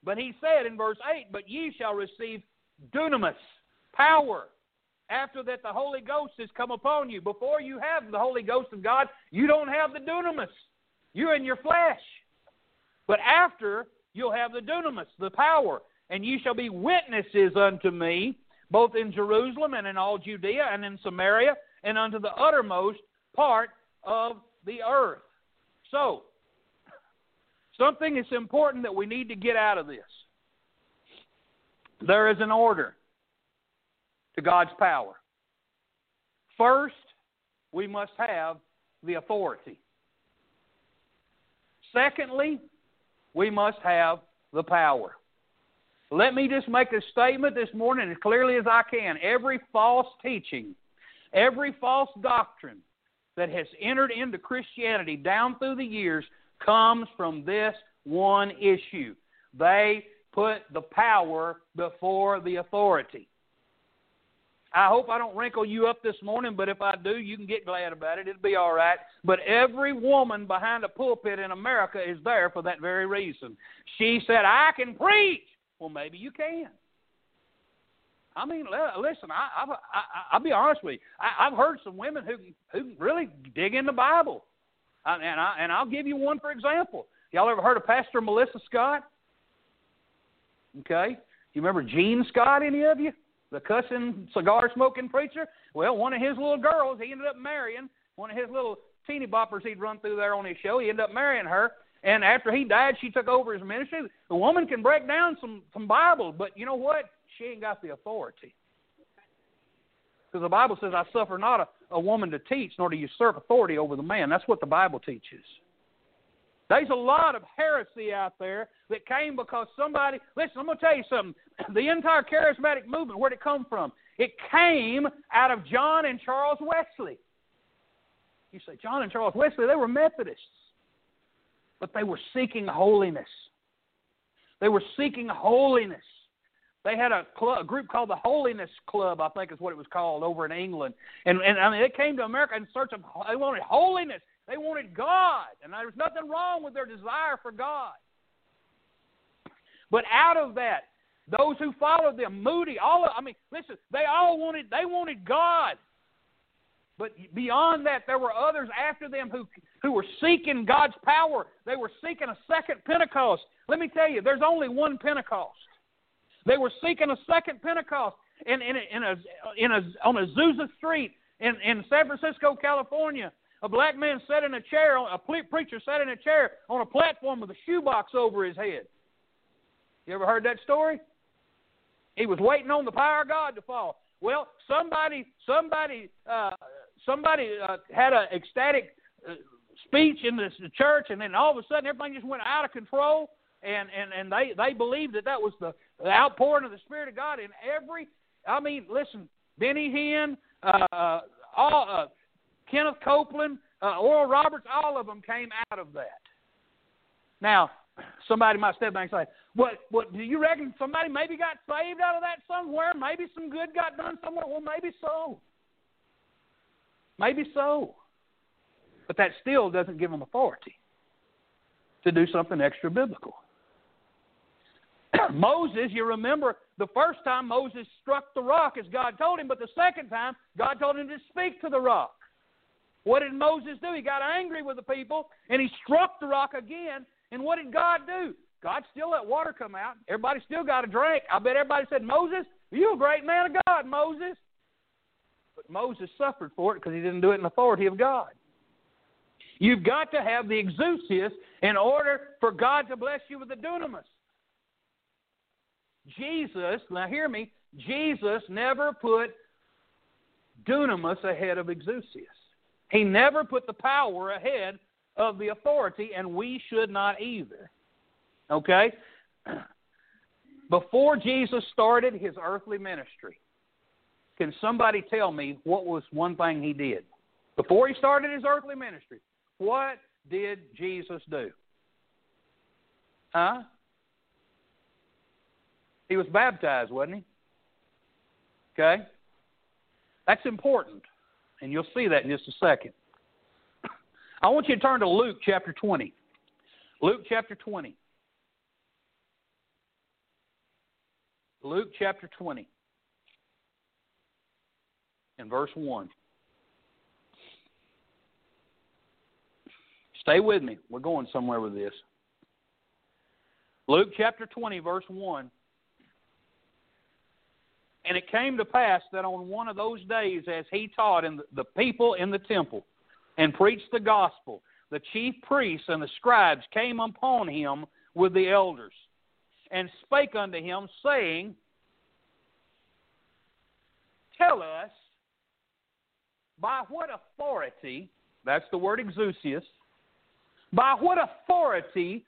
S2: But he said in verse 8, But ye shall receive dunamis, power, after that the Holy Ghost has come upon you. Before you have the Holy Ghost of God, you don't have the dunamis. You're in your flesh. But after, you'll have the dunamis, the power, and ye shall be witnesses unto me, both in Jerusalem and in all Judea and in Samaria and unto the uttermost part of the earth. So, something is important that we need to get out of this. There is an order to God's power. First, we must have the authority. Secondly, we must have the power. Let me just make a statement this morning as clearly as I can. Every false teaching, every false doctrine that has entered into Christianity down through the years comes from this one issue. They put the power before the authority. I hope I don't wrinkle you up this morning, but if I do, you can get glad about it. It'll be all right. But every woman behind a pulpit in America is there for that very reason. She said, I can preach. Well, maybe you can. I mean, listen, I, I, I, I'll be honest with you. I, I've heard some women who who really dig in the Bible, and I and I'll give you one for example. Y'all ever heard of Pastor Melissa Scott? Okay, you remember Gene Scott? Any of you? The cussing, cigar smoking preacher. Well, one of his little girls, he ended up marrying one of his little teeny boppers he'd run through there on his show. He ended up marrying her. And after he died, she took over his ministry. The woman can break down some some Bibles, but you know what? She ain't got the authority. Because the Bible says, "I suffer not a, a woman to teach, nor to usurp authority over the man." That's what the Bible teaches. There's a lot of heresy out there that came because somebody, listen, I'm going to tell you something. The entire charismatic movement, where'd it come from? It came out of John and Charles Wesley. You say, John and Charles Wesley, they were Methodists, but they were seeking holiness. They were seeking holiness. They had a, club, a group called the Holiness Club, I think is what it was called, over in England. And, and I mean, they came to America in search of, they wanted holiness. They wanted God, and there was nothing wrong with their desire for God. But out of that, those who followed them, Moody, all of, I mean, listen, they all wanted they wanted God. But beyond that, there were others after them who who were seeking God's power. They were seeking a second Pentecost. Let me tell you, there's only one Pentecost. They were seeking a second Pentecost in in a, in a, in a on Azusa Street in in San Francisco, California. A black man sat in a chair, a preacher sat in a chair on a platform with a shoebox over his head. You ever heard that story? He was waiting on the power of God to fall. Well, somebody, somebody, uh, somebody uh, had an ecstatic uh, speech in the church, and then all of a sudden everything just went out of control, and and and they they believed that that was the, the outpouring of the Spirit of God. in every, I mean, listen, Benny Hinn, uh, all uh, Kenneth Copeland, uh, Oral Roberts, all of them came out of that. Now, somebody might step back and say, "What? What? Do you reckon somebody maybe got saved out of that somewhere? Maybe some good got done somewhere? Well, maybe so. Maybe so. But that still doesn't give them authority to do something extra biblical. Moses, you remember the first time Moses struck the rock as God told him, but the second time God told him to speak to the rock. What did Moses do? He got angry with the people and he struck the rock again. And what did God do? God still let water come out. Everybody still got a drink. I bet everybody said, Moses, you're a great man of God, Moses. But Moses suffered for it because he didn't do it in authority of God. You've got to have the exousias in order for God to bless you with the dunamis. Jesus, now hear me, Jesus never put dunamis ahead of exousias. He never put the power ahead of the authority, and we should not either. Okay? Before Jesus started his earthly ministry, can somebody tell me what was one thing he did? Before he started his earthly ministry, what did Jesus do? Huh? He was baptized, wasn't he? Okay? That's important, and you'll see that in just a second. I want you to turn to Luke chapter 20. Luke chapter 20. Luke chapter 20 and verse 1. Stay with me. We're going somewhere with this. Luke chapter 20, verse 1. And it came to pass that on one of those days, as he taught in the people in the temple and preached the gospel, the chief priests and the scribes came upon him with the elders and spake unto him, saying, Tell us by what authority, that's the word exousias, by what authority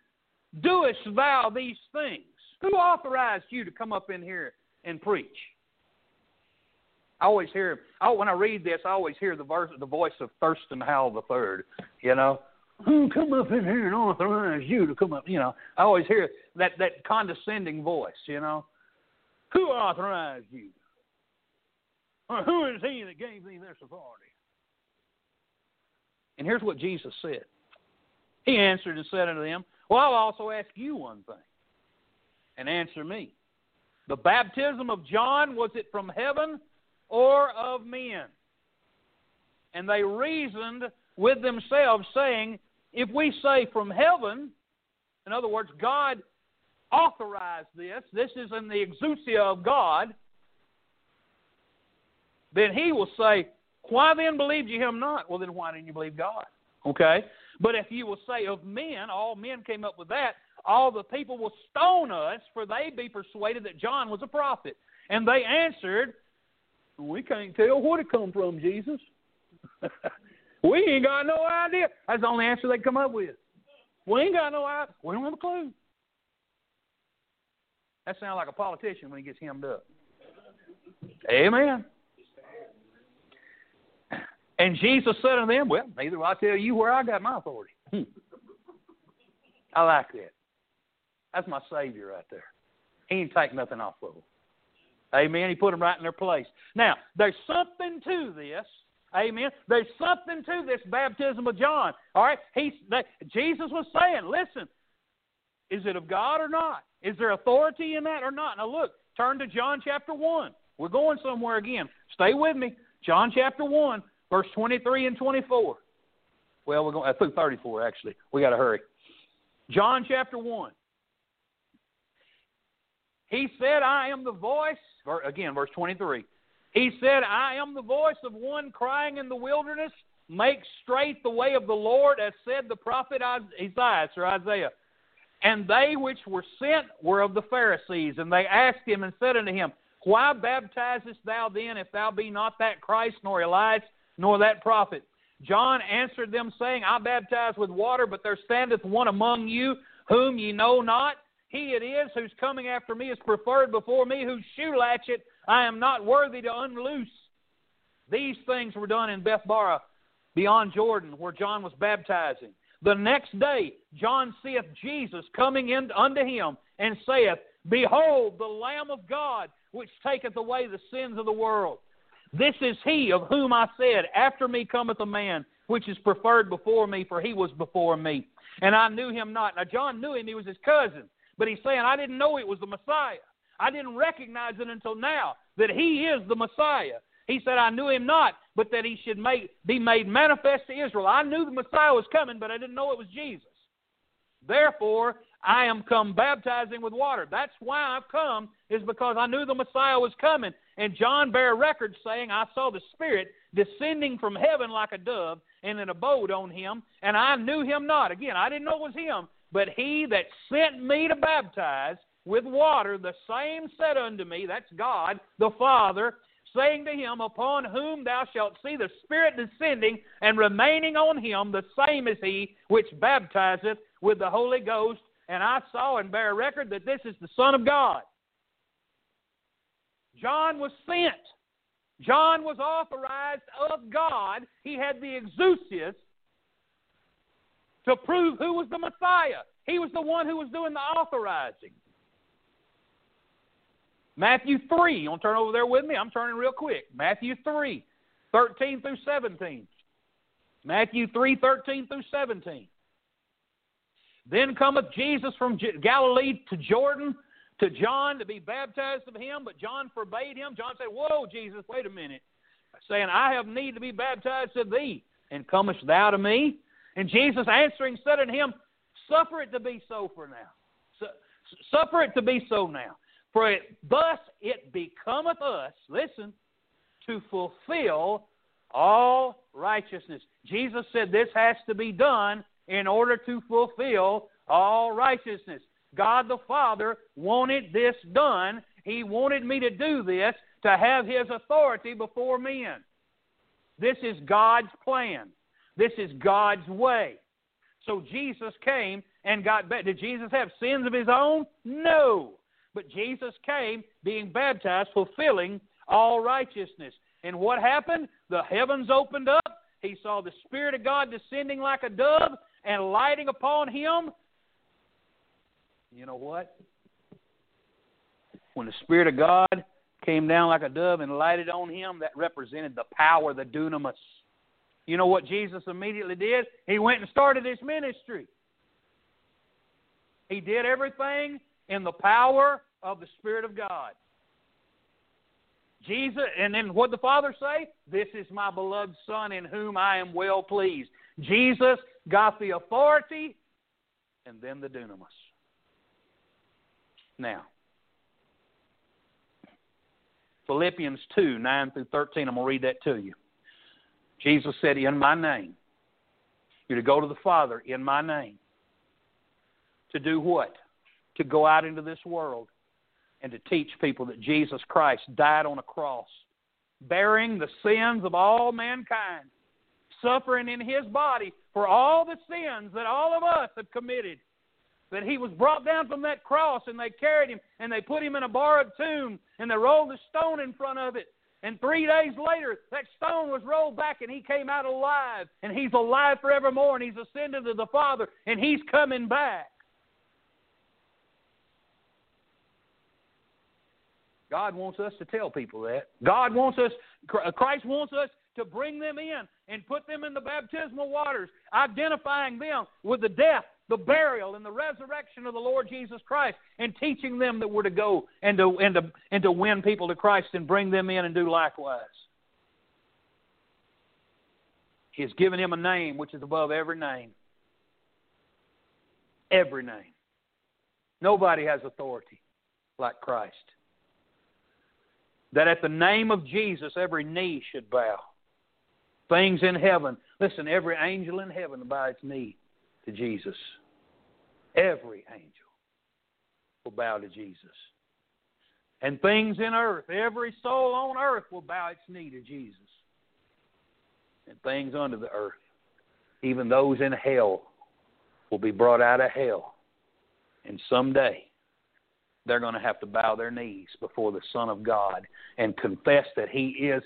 S2: doest thou these things? Who authorized you to come up in here and preach? I always hear, I, when I read this, I always hear the, verse, the voice of Thurston Howell the third. You know, who come up in here and authorize you to come up? You know, I always hear that that condescending voice. You know, who authorized you? Or who is he that gave thee this authority? And here's what Jesus said. He answered and said unto them, Well, I'll also ask you one thing, and answer me. The baptism of John, was it from heaven or of men? And they reasoned with themselves, saying, If we say from heaven, in other words, God authorized this, this is in the exousia of God, then he will say, Why then believed you him not? Well, then why didn't you believe God? Okay? But if you will say of men, all men came up with that, all the people will stone us, for they be persuaded that John was a prophet. And they answered, We can't tell where it come from, Jesus. we ain't got no idea. That's the only answer they come up with. We ain't got no idea. We don't have a clue. That sounds like a politician when he gets hemmed up. Amen. And Jesus said unto them, Well, neither will I tell you where I got my authority. I like that. That's my Savior right there. He ain't take nothing off of them. Amen. He put them right in their place. Now, there's something to this. Amen. There's something to this baptism of John. All right. He, they, Jesus was saying, listen, is it of God or not? Is there authority in that or not? Now, look, turn to John chapter 1. We're going somewhere again. Stay with me. John chapter 1 verse 23 and 24. Well, we're going uh, through 34 actually. We got to hurry. John chapter 1. He said, I am the voice, again, verse 23. He said, I am the voice of one crying in the wilderness, make straight the way of the Lord, as said the prophet Isaiah or Isaiah. And they which were sent were of the Pharisees. And they asked him and said unto him, Why baptizest thou then, if thou be not that Christ, nor Elias, nor that prophet? John answered them, saying, I baptize with water, but there standeth one among you whom ye know not. He it is whose coming after me is preferred before me, whose shoe latchet I am not worthy to unloose. These things were done in Bethabara, beyond Jordan, where John was baptizing. The next day, John seeth Jesus coming in unto him, and saith, Behold, the Lamb of God, which taketh away the sins of the world. This is he of whom I said, After me cometh a man, which is preferred before me, for he was before me. And I knew him not. Now, John knew him, he was his cousin. But he's saying, I didn't know it was the Messiah. I didn't recognize it until now that he is the Messiah. He said, I knew him not, but that he should make, be made manifest to Israel. I knew the Messiah was coming, but I didn't know it was Jesus. Therefore, I am come baptizing with water. That's why I've come, is because I knew the Messiah was coming. And John bare record saying, I saw the Spirit descending from heaven like a dove, and it abode on him, and I knew him not. Again, I didn't know it was him, but he that sent me to baptize with water, the same said unto me, that's God, the Father, saying to him, Upon whom thou shalt see the Spirit descending and remaining on him, the same is he which baptizeth with the Holy Ghost. And I saw and bear record that this is the Son of God. John was sent. John was authorized of God. He had the exousias to prove who was the Messiah. He was the one who was doing the authorizing. Matthew 3. You want to turn over there with me? I'm turning real quick. Matthew 3, 13 through 17. Matthew 3, 13 through 17. Then cometh Jesus from Galilee to Jordan to John to be baptized of him, but John forbade him. John said, Whoa, Jesus, wait a minute. Saying, I have need to be baptized of thee, and comest thou to me? And Jesus answering said unto him, Suffer it to be so for now. Suffer it to be so now. For it, thus it becometh us, listen, to fulfill all righteousness. Jesus said this has to be done in order to fulfill all righteousness. God the Father wanted this done. He wanted me to do this to have His authority before men. This is God's plan. This is God's way. So Jesus came and got back. Did Jesus have sins of His own? No. But Jesus came being baptized, fulfilling all righteousness. And what happened? The heavens opened up. He saw the Spirit of God descending like a dove and lighting upon him. You know what? When the Spirit of God came down like a dove and lighted on him, that represented the power, the dunamis. You know what Jesus immediately did? He went and started his ministry. He did everything in the power of the Spirit of God. Jesus, and then what the Father say? This is my beloved Son in whom I am well pleased. Jesus got the authority and then the dunamis. Now, Philippians 2 9 through 13, I'm going to read that to you. Jesus said, In my name, you're to go to the Father in my name. To do what? to go out into this world and to teach people that Jesus Christ died on a cross, bearing the sins of all mankind, suffering in his body for all the sins that all of us have committed. That he was brought down from that cross and they carried him and they put him in a borrowed tomb and they rolled a stone in front of it. And three days later, that stone was rolled back and he came out alive. And he's alive forevermore and he's ascended to the Father and he's coming back. God wants us to tell people that. God wants us, uh, Christ wants us to bring them in and put them in the baptismal waters, identifying them with the death, the burial, and the resurrection of the Lord Jesus Christ, and teaching them that we're to go and to, and to, and to win people to Christ and bring them in and do likewise. He has given him a name which is above every name. Every name. Nobody has authority like Christ that at the name of Jesus every knee should bow. Things in heaven. Listen, every angel in heaven bow its knee to Jesus. Every angel will bow to Jesus. and things in earth. Every soul on earth will bow its knee to Jesus. And things under the earth, even those in hell, will be brought out of hell. And someday, they're going to have to bow their knees before the Son of God and confess that He is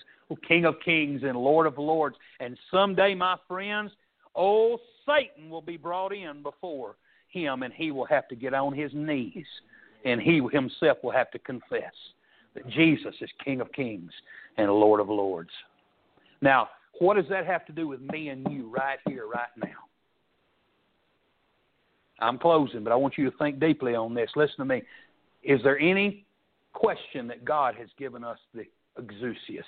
S2: King of Kings and Lord of Lords. And someday, my friends, old Satan will be brought in before Him, and he will have to get on his knees, and he himself will have to confess that Jesus is King of Kings and Lord of Lords. Now, what does that have to do with me and you right here, right now? I'm closing, but I want you to think deeply on this. Listen to me. Is there any question that God has given us the exousias?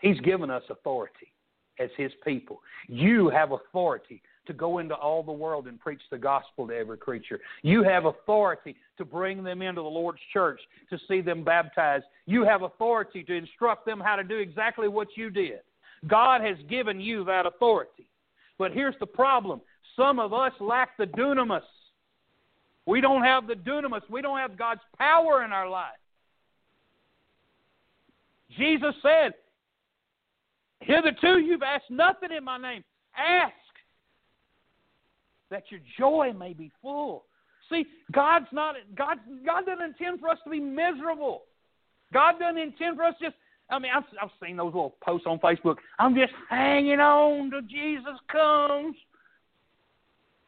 S2: He's given us authority as His people. You have authority to go into all the world and preach the gospel to every creature. You have authority to bring them into the Lord's church, to see them baptized. You have authority to instruct them how to do exactly what you did. God has given you that authority. But here's the problem some of us lack the dunamis. We don't have the dunamis. We don't have God's power in our life. Jesus said, Hitherto you've asked nothing in my name. Ask that your joy may be full. See, God's not God God doesn't intend for us to be miserable. God doesn't intend for us just I mean, I've, I've seen those little posts on Facebook. I'm just hanging on till Jesus comes.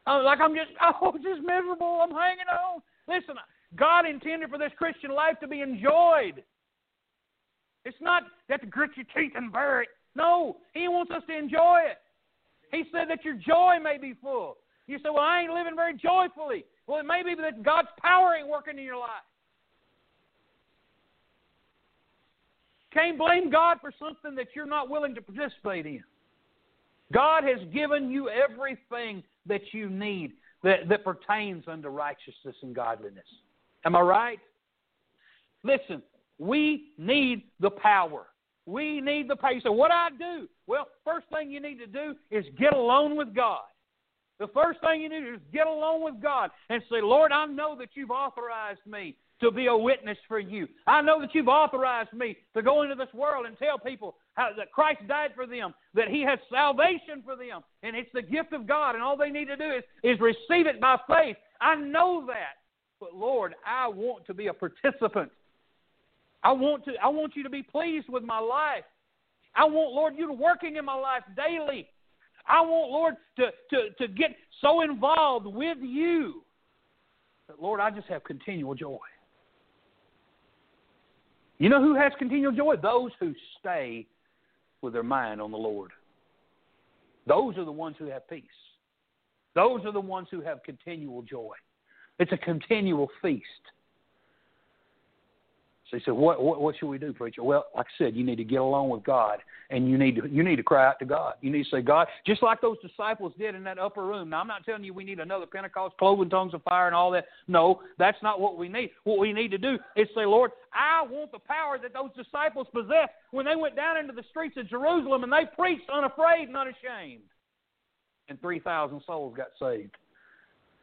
S2: I'm like I'm just oh just miserable. I'm hanging on. Listen, God intended for this Christian life to be enjoyed. It's not that to grit your teeth and bear it. No, He wants us to enjoy it. He said that your joy may be full. You say, Well, I ain't living very joyfully. Well, it may be that God's power ain't working in your life. Can't blame God for something that you're not willing to participate in. God has given you everything that you need that, that pertains unto righteousness and godliness. Am I right? Listen, we need the power. We need the power. You say, what do I do? Well, first thing you need to do is get alone with God. The first thing you do is get along with God and say, Lord, I know that you've authorized me to be a witness for you. I know that you've authorized me to go into this world and tell people how, that Christ died for them, that He has salvation for them, and it's the gift of God, and all they need to do is, is receive it by faith. I know that. But Lord, I want to be a participant. I want to I want you to be pleased with my life. I want, Lord, you to working in my life daily. I want, Lord, to, to, to get so involved with you that, Lord, I just have continual joy. You know who has continual joy? Those who stay with their mind on the Lord. Those are the ones who have peace. Those are the ones who have continual joy. It's a continual feast. So he said, what, what, what should we do, preacher? Well, like I said, you need to get along with God, and you need to you need to cry out to God. You need to say, God, just like those disciples did in that upper room. Now, I'm not telling you we need another Pentecost, cloven tongues of fire, and all that. No, that's not what we need. What we need to do is say, Lord, I want the power that those disciples possessed when they went down into the streets of Jerusalem and they preached unafraid and unashamed, and three thousand souls got saved.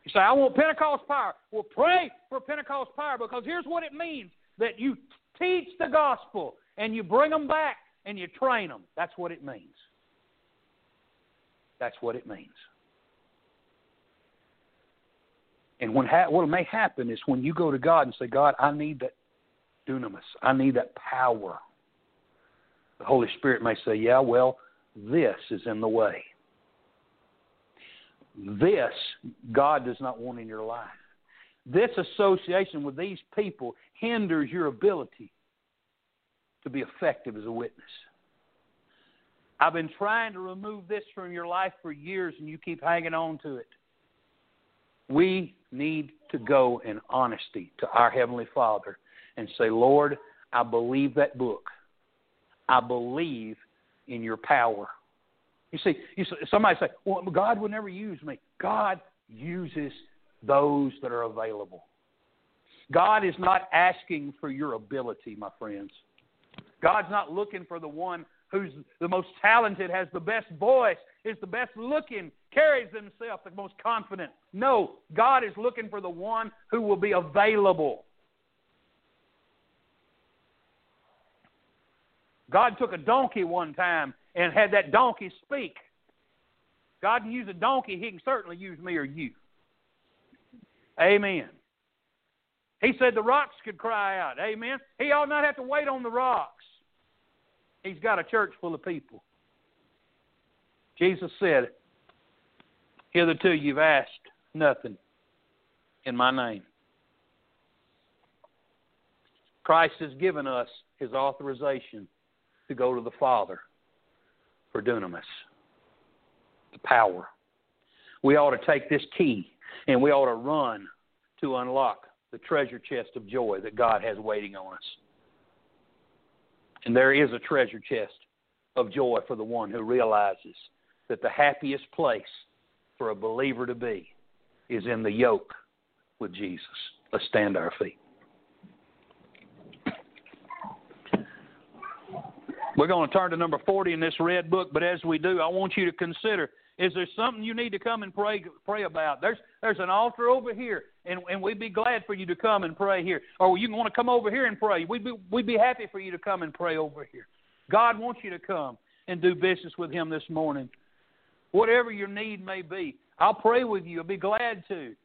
S2: You say, I want Pentecost power. Well, pray for Pentecost power because here's what it means that you teach the gospel and you bring them back and you train them. That's what it means. That's what it means. And when ha- what may happen is when you go to God and say, God, I need that dunamis, I need that power. The Holy Spirit may say, Yeah, well, this is in the way. This God does not want in your life. This association with these people hinders your ability to be effective as a witness. I've been trying to remove this from your life for years and you keep hanging on to it. We need to go in honesty to our Heavenly Father and say, Lord, I believe that book. I believe in your power. You see, you see somebody say, well, God would never use me. God uses those that are available. God is not asking for your ability, my friends. God's not looking for the one who's the most talented, has the best voice, is the best looking, carries himself the most confident. No, God is looking for the one who will be available. God took a donkey one time and had that donkey speak. God can use a donkey, He can certainly use me or you. Amen. He said the rocks could cry out. Amen. He ought not have to wait on the rocks. He's got a church full of people. Jesus said, Hitherto you've asked nothing in my name. Christ has given us his authorization to go to the Father for dunamis, the power. We ought to take this key and we ought to run to unlock the treasure chest of joy that God has waiting on us. And there is a treasure chest of joy for the one who realizes that the happiest place for a believer to be is in the yoke with Jesus. Let's stand our feet. We're going to turn to number 40 in this red book, but as we do, I want you to consider is there something you need to come and pray pray about? There's there's an altar over here, and, and we'd be glad for you to come and pray here. Or you want to come over here and pray. We'd be we'd be happy for you to come and pray over here. God wants you to come and do business with Him this morning. Whatever your need may be, I'll pray with you. I'll be glad to.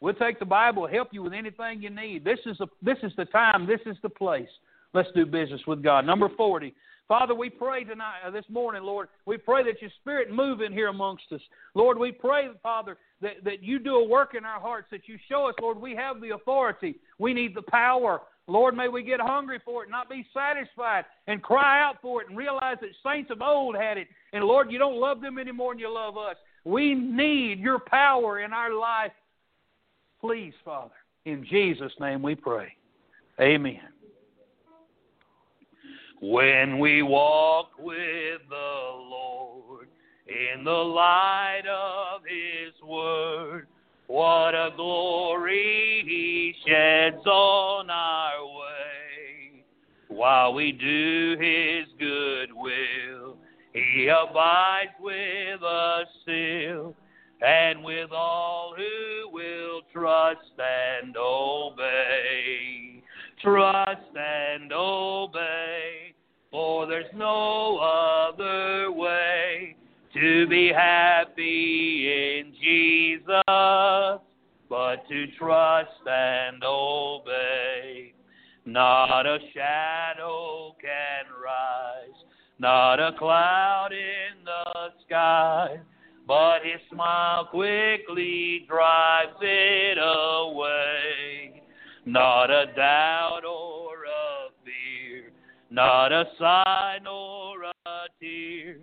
S2: We'll take the Bible, help you with anything you need. This is a, this is the time. This is the place. Let's do business with God. Number 40. Father, we pray tonight, uh, this morning, Lord, we pray that your Spirit move in here amongst us. Lord, we pray, Father, that, that you do a work in our hearts, that you show us, Lord, we have the authority. We need the power. Lord, may we get hungry for it, not be satisfied, and cry out for it, and realize that saints of old had it. And Lord, you don't love them any more than you love us. We need your power in our life. Please, Father, in Jesus' name we pray. Amen. When we walk with the Lord in the light of His Word, what a glory He sheds on our way. While we do His good will, He abides with us still, and with all who will trust and obey. Trust and obey for there's no other way to be happy in Jesus but to trust and obey. Not a shadow can rise, not a cloud in the sky, but his smile quickly drives it away. Not a doubt not a sigh nor a tear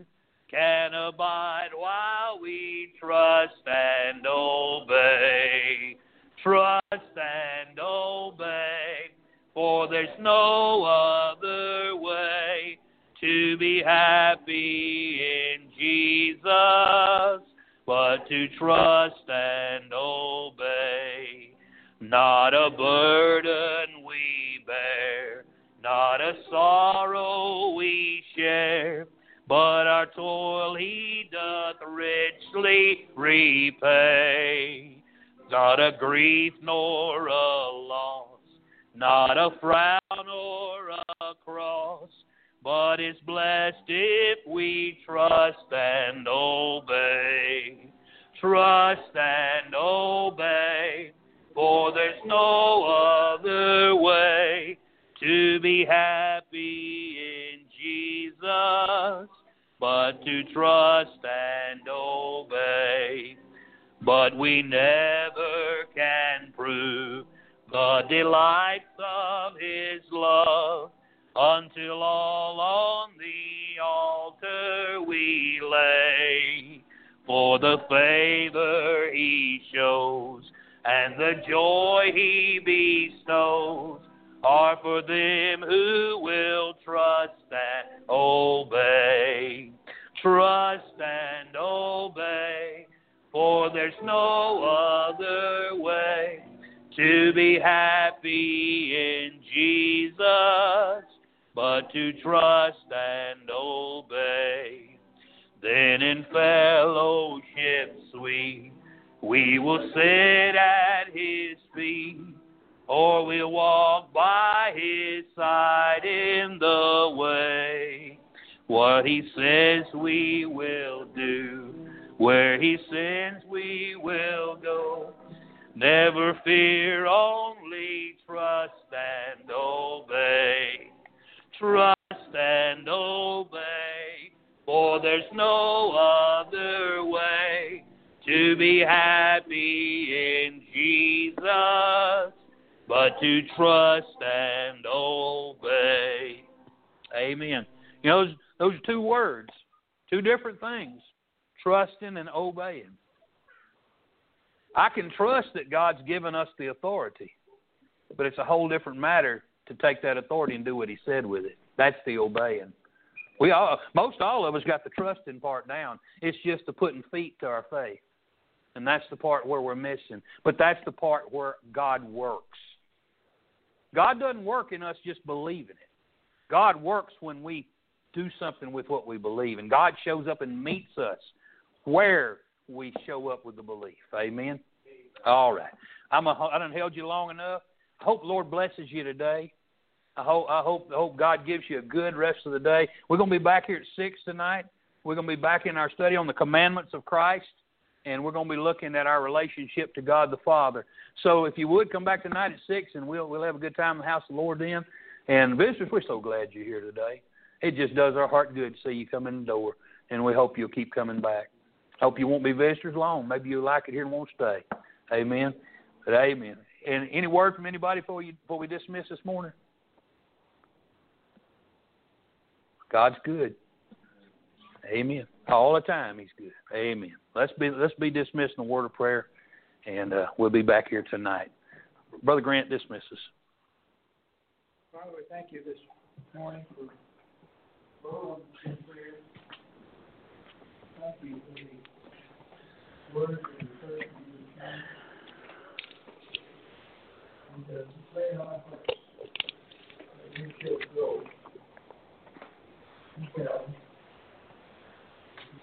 S2: can abide while we trust and obey. Trust and obey, for there's no other way to be happy in Jesus but to trust and obey. Not a burden not a sorrow we share, but our toil he doth richly repay. Not a grief nor a loss, not a frown or a cross, but is blessed if we trust and obey. Trust and obey, for there's no other way to be happy in Jesus, but to trust and obey. But we never can prove the delights of His love until all on the altar we lay. For the favor He shows and the joy He bestows are for them who will trust and obey. Trust and obey, for there's no other way to be happy in Jesus but to trust and obey. Then in fellowship sweet, we will sit at his feet or we'll walk by his side in the way. What he says we will do, where he sends we will go. Never fear, only trust and obey. Trust and obey, for there's no other way to be happy in Jesus but to trust and obey. Amen. You know, those, those two words, two different things trusting and obeying. I can trust that God's given us the authority, but it's a whole different matter to take that authority and do what He said with it. That's the obeying. We all, most all of us got the trusting part down. It's just the putting feet to our faith, and that's the part where we're missing. But that's the part where God works. God doesn't work in us just believing it. God works when we do something with what we believe, and God shows up and meets us where we show up with the belief. Amen. All right. I'm a, I done held you long enough. I hope Lord blesses you today. I hope I hope I hope God gives you a good rest of the day. We're to be back here at six tonight. We're to be back in our study on the commandments of Christ and we're going to be looking at our relationship to God the Father. So if you would come back tonight at six, and we'll we'll have a good time in the house of the Lord then. And visitors, we're so glad you're here today. It just does our heart good to see you come in the door, and we hope you'll keep coming back. Hope you won't be visitors long. Maybe you'll like it here and won't stay. Amen. But amen. And any word from anybody before you before we dismiss this morning? God's good. Amen. All the time, He's good. Amen. Let's be let's be dismissed in a word of prayer, and uh, we'll be back here tonight. Brother Grant, dismiss us.
S3: Father, we thank you this morning for Lord and prayer. Thank you for the word and encouragement and uh, pray on hearts that we shall grow.